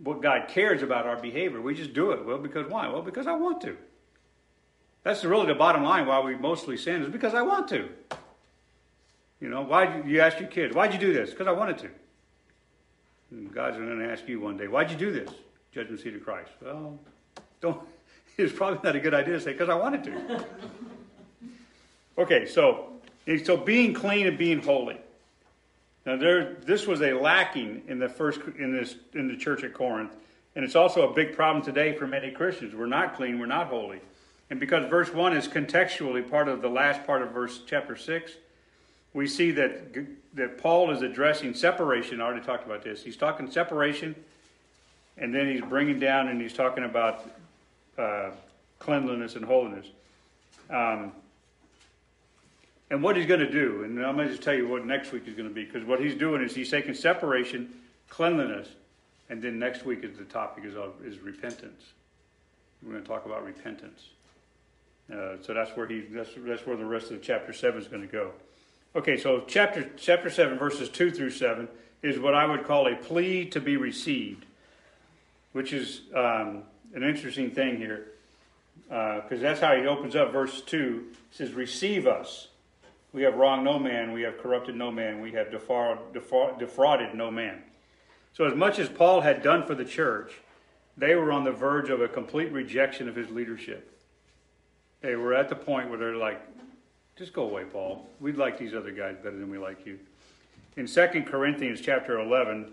what God cares about our behavior. We just do it. Well, because why? Well, because I want to. That's really the bottom line why we mostly sin is because I want to. You know, why you ask your kids, why'd you do this? Because I wanted to. And God's going to ask you one day, why'd you do this? Judgment seat of Christ. Well, don't. (laughs) It's probably not a good idea to say because I wanted to. okay, so so being clean and being holy. Now, there, this was a lacking in the first in this in the church at Corinth, and it's also a big problem today for many Christians. We're not clean, we're not holy, and because verse one is contextually part of the last part of verse chapter six, we see that that Paul is addressing separation. I already talked about this. He's talking separation, and then he's bringing down and he's talking about uh, cleanliness and holiness. Um, and what he's going to do. And I'm going to just tell you what next week is going to be, because what he's doing is he's taking separation, cleanliness, and then next week is the topic is, of, is repentance. We're going to talk about repentance. Uh, so that's where he that's, that's where the rest of the chapter seven is going to go. Okay, so chapter chapter seven, verses two through seven, is what I would call a plea to be received, which is um, an interesting thing here, because uh, that's how he opens up verse two. Says, "Receive us." We have wronged no man, we have corrupted no man, we have defraud, defraud, defrauded no man. So, as much as Paul had done for the church, they were on the verge of a complete rejection of his leadership. They were at the point where they're like, just go away, Paul. We'd like these other guys better than we like you. In 2 Corinthians chapter 11,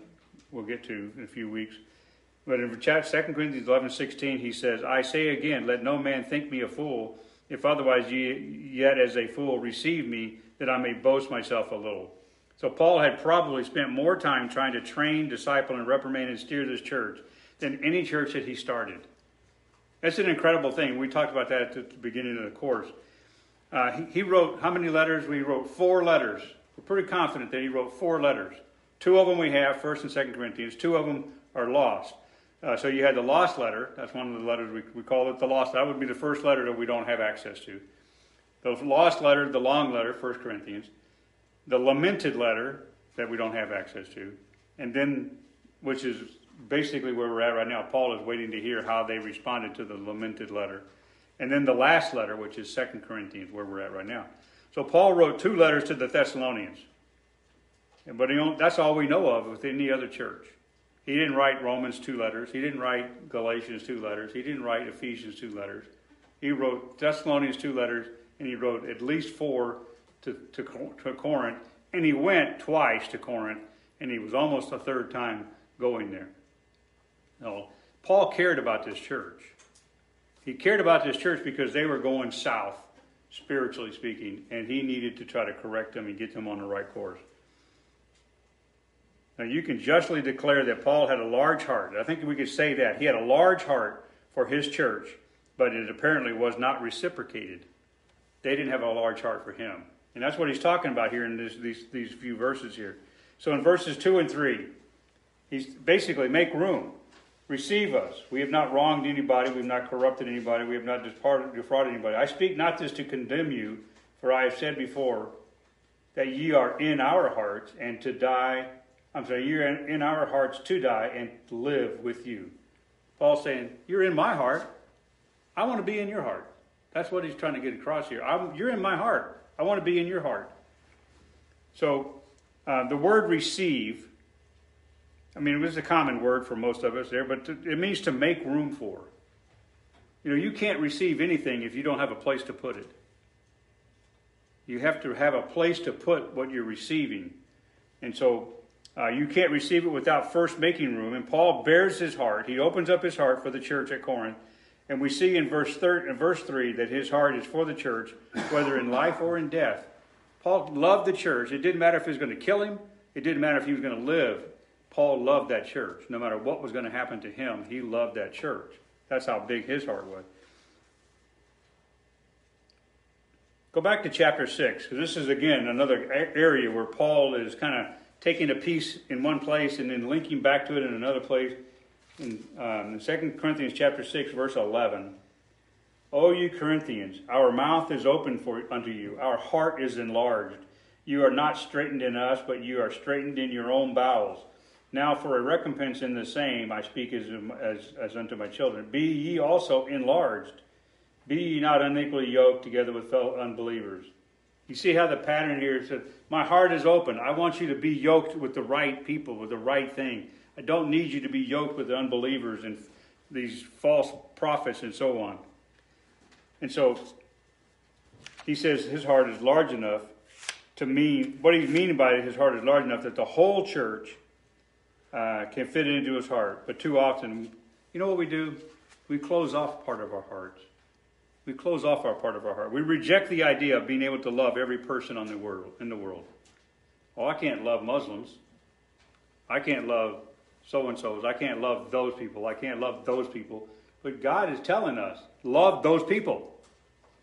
we'll get to in a few weeks, but in 2 Corinthians 11, 16, he says, I say again, let no man think me a fool, if otherwise ye yet as a fool receive me, that I may boast myself a little. So Paul had probably spent more time trying to train, disciple, and reprimand and steer this church than any church that he started. That's an incredible thing. We talked about that at the beginning of the course. Uh, he, he, wrote how many letters? We wrote four letters. We're pretty confident that he wrote four letters. Two of them we have, First and Second Corinthians. Two of them are lost. Uh, so you had the lost letter. That's one of the letters we, we call it the lost. That would be the first letter that we don't have access to. The lost letter, the long letter, First Corinthians. The lamented letter that we don't have access to. And then, which is basically where we're at right now. Paul is waiting to hear how they responded to the lamented letter. And then the last letter, which is 2 Corinthians, where we're at right now. So Paul wrote two letters to the Thessalonians. But that's all we know of with any other church. He didn't write Romans two letters. He didn't write Galatians two letters. He didn't write Ephesians two letters. He wrote Thessalonians two letters, and he wrote at least four to, to, to Corinth. And he went twice to Corinth, and he was almost a third time going there. No, Paul cared about this church. He cared about this church because they were going south, spiritually speaking, and he needed to try to correct them and get them on the right course. Now, you can justly declare that Paul had a large heart. I think we could say that. He had a large heart for his church, but it apparently was not reciprocated. They didn't have a large heart for him. And that's what he's talking about here in this, these, these few verses here. So in verses 2 and 3, he's basically make room. Receive us. We have not wronged anybody. We have not corrupted anybody. We have not defrauded anybody. I speak not this to condemn you, for I have said before that ye are in our hearts and to die I'm sorry, you're in, in our hearts to die and live with you. Paul's saying, You're in my heart. I want to be in your heart. That's what he's trying to get across here. I'm, you're in my heart. I want to be in your heart. So uh, the word receive, I mean, it was a common word for most of us there, but to, it means to make room for. You know, you can't receive anything if you don't have a place to put it. You have to have a place to put what you're receiving. And so uh, you can't receive it without first making room. And Paul bears his heart. He opens up his heart for the church at Corinth. And we see in verse, thir- in verse 3 that his heart is for the church, whether in life or in death. Paul loved the church. It didn't matter if he was going to kill him, it didn't matter if he was going to live. Paul loved that church. No matter what was going to happen to him, he loved that church. That's how big his heart was. Go back to chapter 6, because this is, again, another area where Paul is kind of taking a piece in one place and then linking back to it in another place. In, um, in 2 Corinthians chapter 6, verse 11. O you Corinthians, our mouth is open for unto you, our heart is enlarged. You are not straitened in us, but you are straitened in your own bowels. Now for a recompense in the same I speak as, um, as, as unto my children. Be ye also enlarged. Be ye not unequally yoked together with fellow unbelievers. You see how the pattern here says, My heart is open. I want you to be yoked with the right people, with the right thing. I don't need you to be yoked with unbelievers and these false prophets and so on. And so he says his heart is large enough to mean, what he's meaning by it, his heart is large enough that the whole church uh, can fit into his heart. But too often, you know what we do? We close off part of our hearts. We close off our part of our heart. We reject the idea of being able to love every person on the world in the world. Oh, I can't love Muslims. I can't love so and so's. I can't love those people. I can't love those people. But God is telling us, love those people.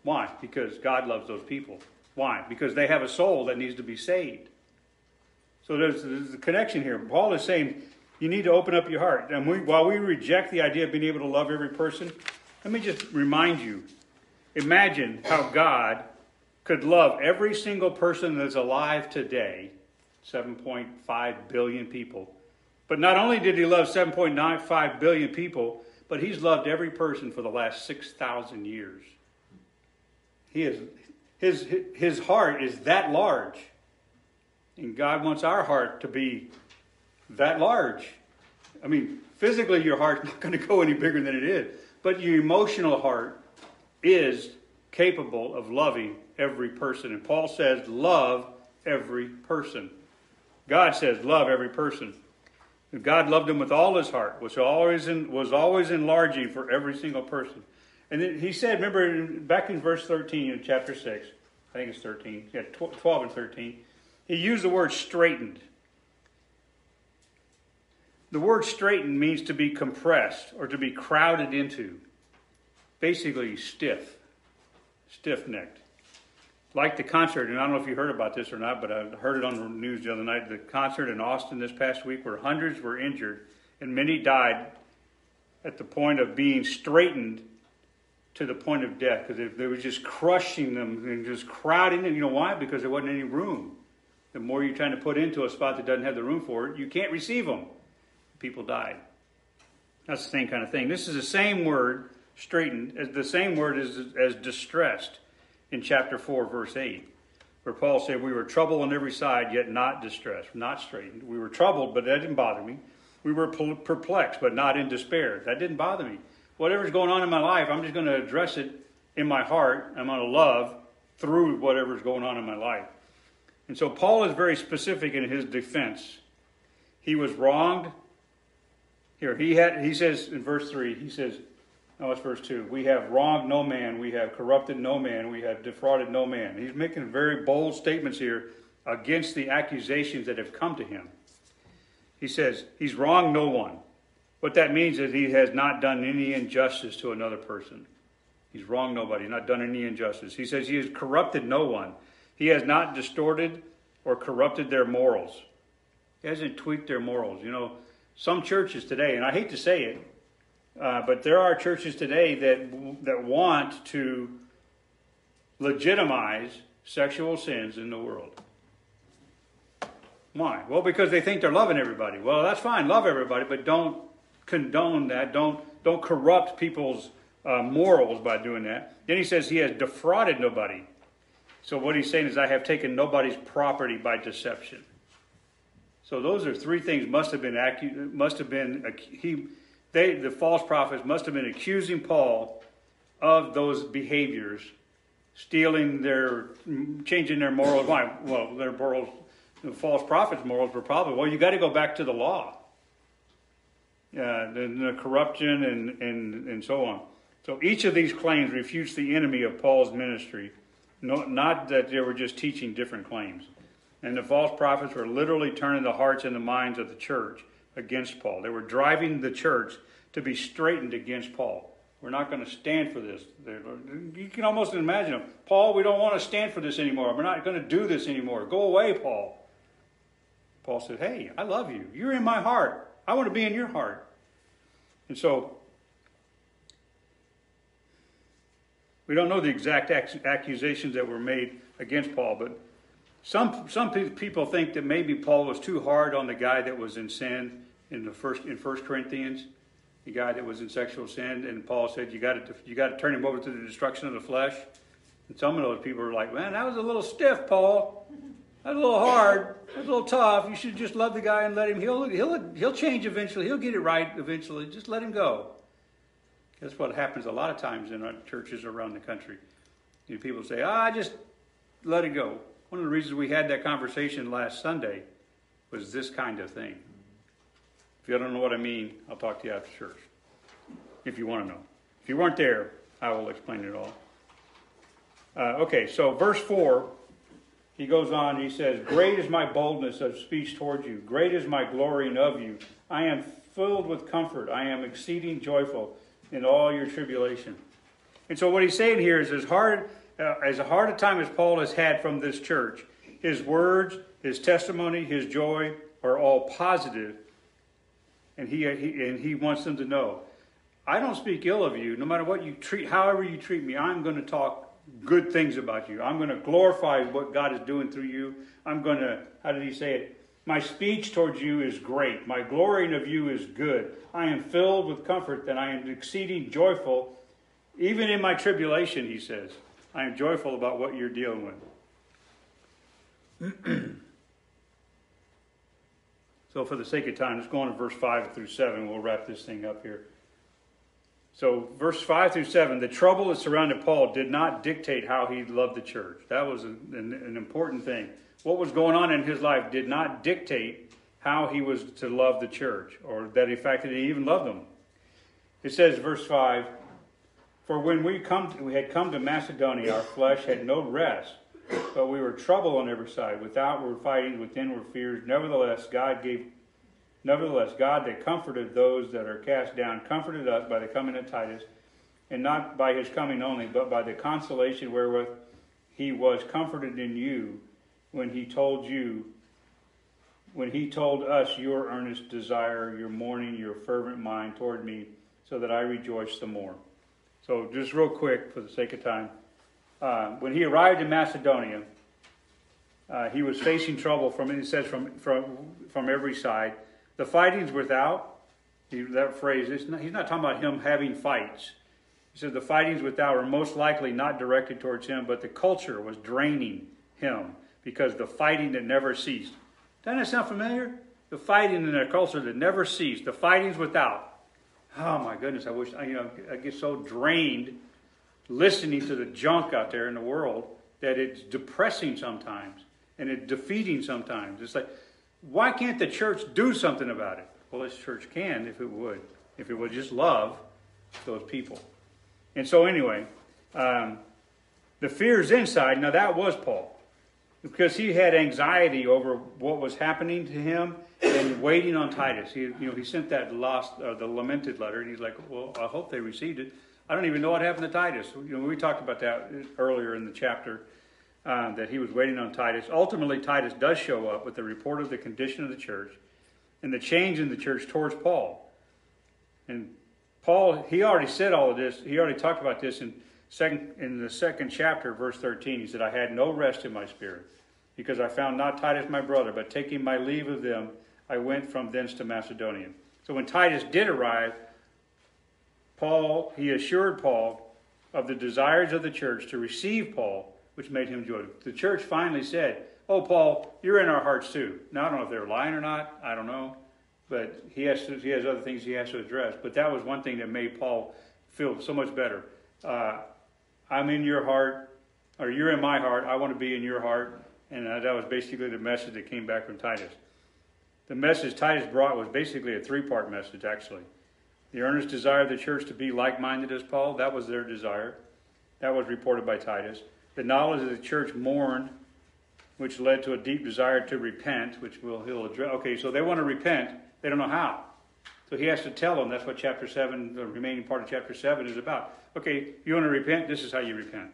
Why? Because God loves those people. Why? Because they have a soul that needs to be saved. So there's, there's a connection here. Paul is saying you need to open up your heart. And we, while we reject the idea of being able to love every person, let me just remind you Imagine how God could love every single person that's alive today, 7.5 billion people. But not only did he love 7.95 billion people, but he's loved every person for the last 6,000 years. He is, his, his heart is that large. And God wants our heart to be that large. I mean, physically, your heart's not going to go any bigger than it is, but your emotional heart is capable of loving every person. And Paul says, love every person. God says, love every person. God loved them with all his heart, which always in, was always enlarging for every single person. And then he said, remember back in verse 13 in chapter 6, I think it's 13, yeah, 12 and 13, he used the word straitened. The word straitened means to be compressed or to be crowded into basically stiff, stiff necked. Like the concert, and I don't know if you heard about this or not, but I heard it on the news the other night. The concert in Austin this past week, where hundreds were injured and many died at the point of being straitened to the point of death because they were just crushing them and just crowding them. You know why? Because there wasn't any room. The more you're trying to put into a spot that doesn't have the room for it, you can't receive them. People died. That's the same kind of thing. This is the same word straitened, as the same word as, as distressed in chapter 4, verse 8. where Paul said, We were troubled on every side, yet not distressed, not straitened. We were troubled, but that didn't bother me. We were perplexed, but not in despair. That didn't bother me. Whatever's going on in my life, I'm just going to address it in my heart. I'm going to love through whatever's going on in my life. And so Paul is very specific in his defense. He was wronged. Here, he had he says in verse 3, he says, no, it's verse 2. We have wronged no man, we have corrupted no man, we have defrauded no man. He's making very bold statements here against the accusations that have come to him. He says, He's wronged no one. What that means is he has not done any injustice to another person. He's wronged nobody, not done any injustice. He says he has corrupted no one. He has not distorted or corrupted their morals. He hasn't tweaked their morals. You know, some churches today, and I hate to say it, uh, but there are churches today that that want to legitimize sexual sins in the world. Why? Well, because they think they're loving everybody. Well, that's fine, love everybody, but don't condone that. Don't don't corrupt people's uh, morals by doing that. Then he says he has defrauded nobody. So what he's saying is, I have taken nobody's property by deception. So those are three things must have been acu- must have been he they, the false prophets must have been accusing Paul of those behaviors, stealing their, changing their morals. Why? Well, their morals, the false prophets' morals were probably, well, you got to go back to the law. Uh, the, the corruption and, and, and so on. So each of these claims refutes the enemy of Paul's ministry, no, not that they were just teaching different claims. And the false prophets were literally turning the hearts and the minds of the church against Paul. They were driving the church to be straitened against Paul. We're not going to stand for this. You can almost imagine them. Paul, we don't want to stand for this anymore. We're not going to do this anymore. Go away, Paul. Paul said, Hey, I love you. You're in my heart. I want to be in your heart. And so, we don't know the exact accusations that were made against Paul, but some, some people think that maybe Paul was too hard on the guy that was in sin in the first in First Corinthians, the guy that was in sexual sin, and Paul said you got to you got to turn him over to the destruction of the flesh. And some of those people are like, man, that was a little stiff, Paul. That's a little hard. That's a little tough. You should just love the guy and let him. He'll he'll he'll change eventually. He'll get it right eventually. Just let him go. That's what happens a lot of times in our churches around the country. You know, people say, ah, just let it go. One of the reasons we had that conversation last Sunday was this kind of thing. If you don't know what I mean, I'll talk to you after church. If you want to know. If you weren't there, I will explain it all. Uh, okay, so verse 4, he goes on, he says, Great is my boldness of speech toward you, great is my glorying of you. I am filled with comfort, I am exceeding joyful in all your tribulation. And so what he's saying here is as hard uh, as hard a time as Paul has had from this church, his words, his testimony, his joy are all positive, and he, he and he wants them to know, I don't speak ill of you. No matter what you treat, however you treat me, I'm going to talk good things about you. I'm going to glorify what God is doing through you. I'm going to, how did he say it? My speech towards you is great. My glorying of you is good. I am filled with comfort that I am exceeding joyful, even in my tribulation, he says. I am joyful about what you're dealing with. (clears throat) so, for the sake of time, let's go on to verse 5 through 7. We'll wrap this thing up here. So, verse 5 through 7 the trouble that surrounded Paul did not dictate how he loved the church. That was an, an, an important thing. What was going on in his life did not dictate how he was to love the church, or that in fact that he even loved them. It says, verse 5 for when we, come to, we had come to Macedonia, our flesh had no rest, but we were troubled on every side. Without were fighting, within were fears. Nevertheless, God gave, nevertheless, God that comforted those that are cast down, comforted us by the coming of Titus, and not by his coming only, but by the consolation wherewith he was comforted in you when he told you, when he told us your earnest desire, your mourning, your fervent mind toward me, so that I rejoice the more. So, just real quick for the sake of time. Uh, when he arrived in Macedonia, uh, he was facing trouble from, it says, from, from, from every side. The fighting's without, that phrase, not, he's not talking about him having fights. He said the fightings without were most likely not directed towards him, but the culture was draining him because the fighting that never ceased. Doesn't that sound familiar? The fighting in their culture that never ceased. The fighting's without. Oh my goodness! I wish I, you know I get so drained listening to the junk out there in the world that it's depressing sometimes and it's defeating sometimes. It's like, why can't the church do something about it? Well, this church can if it would, if it would just love those people. And so, anyway, um, the fears inside. Now that was Paul, because he had anxiety over what was happening to him and waiting on Titus. He, you know, he sent that lost, uh, the lamented letter, and he's like, "Well, I hope they received it." I don't even know what happened to Titus. You know, we talked about that earlier in the chapter. Uh, that he was waiting on Titus. Ultimately, Titus does show up with the report of the condition of the church and the change in the church towards Paul. And Paul, he already said all of this. He already talked about this in second in the second chapter, verse thirteen. He said, "I had no rest in my spirit, because I found not Titus my brother, but taking my leave of them, I went from thence to Macedonia." So when Titus did arrive, Paul he assured Paul of the desires of the church to receive Paul which made him joyful. The church finally said, Oh, Paul, you're in our hearts too. Now, I don't know if they're lying or not. I don't know. But he has, to, he has other things he has to address. But that was one thing that made Paul feel so much better. Uh, I'm in your heart, or you're in my heart. I want to be in your heart. And uh, that was basically the message that came back from Titus. The message Titus brought was basically a three part message, actually. The earnest desire of the church to be like minded as Paul, that was their desire. That was reported by Titus. The knowledge of the church mourned, which led to a deep desire to repent, which will he'll address. Okay, so they want to repent, they don't know how. So he has to tell them. That's what chapter seven, the remaining part of chapter seven, is about. Okay, you want to repent? This is how you repent.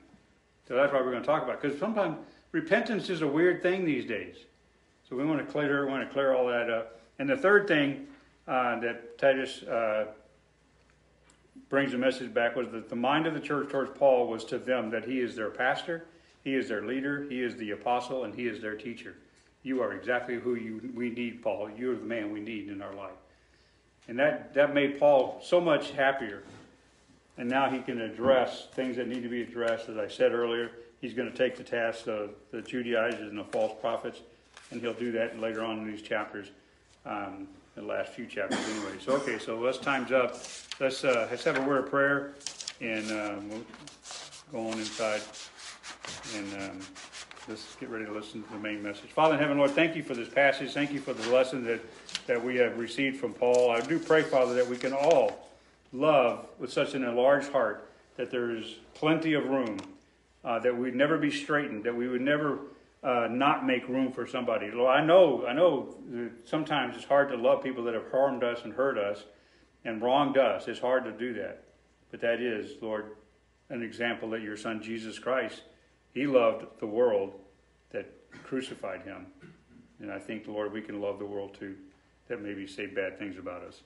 So that's what we're going to talk about. Because sometimes repentance is a weird thing these days. So we want to clear, want to clear all that up. And the third thing uh, that Titus uh, brings a message back was that the mind of the church towards Paul was to them that he is their pastor, he is their leader, he is the apostle, and he is their teacher. You are exactly who you, we need, Paul. You're the man we need in our life. And that, that made Paul so much happier. And now he can address things that need to be addressed. As I said earlier, he's going to take the task of the Judaizers and the false prophets, and he'll do that later on in these chapters. Um, the last few chapters anyway. So, okay, so let's time's up. Let's, uh, let's have a word of prayer and um, we'll go on inside and um, let's get ready to listen to the main message. Father in heaven, Lord, thank you for this passage. Thank you for the lesson that, that we have received from Paul. I do pray, Father, that we can all love with such an enlarged heart that there is plenty of room, uh, that we'd never be straitened, that we would never uh, not make room for somebody. Lord, I know, I know sometimes it's hard to love people that have harmed us and hurt us and wronged us. It's hard to do that. But that is, Lord, an example that your son Jesus Christ, he loved the world that crucified him. And I think, Lord, we can love the world too, that maybe say bad things about us.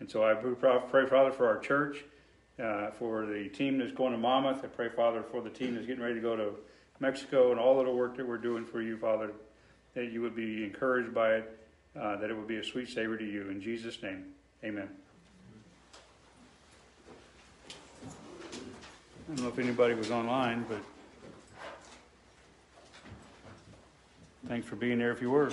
And so I pray, Father, for our church, uh, for the team that's going to Monmouth. I pray, Father, for the team that's getting ready to go to Mexico and all of the work that we're doing for you, Father, that you would be encouraged by it, uh, that it would be a sweet savor to you. In Jesus' name, amen. I don't know if anybody was online, but thanks for being there if you were.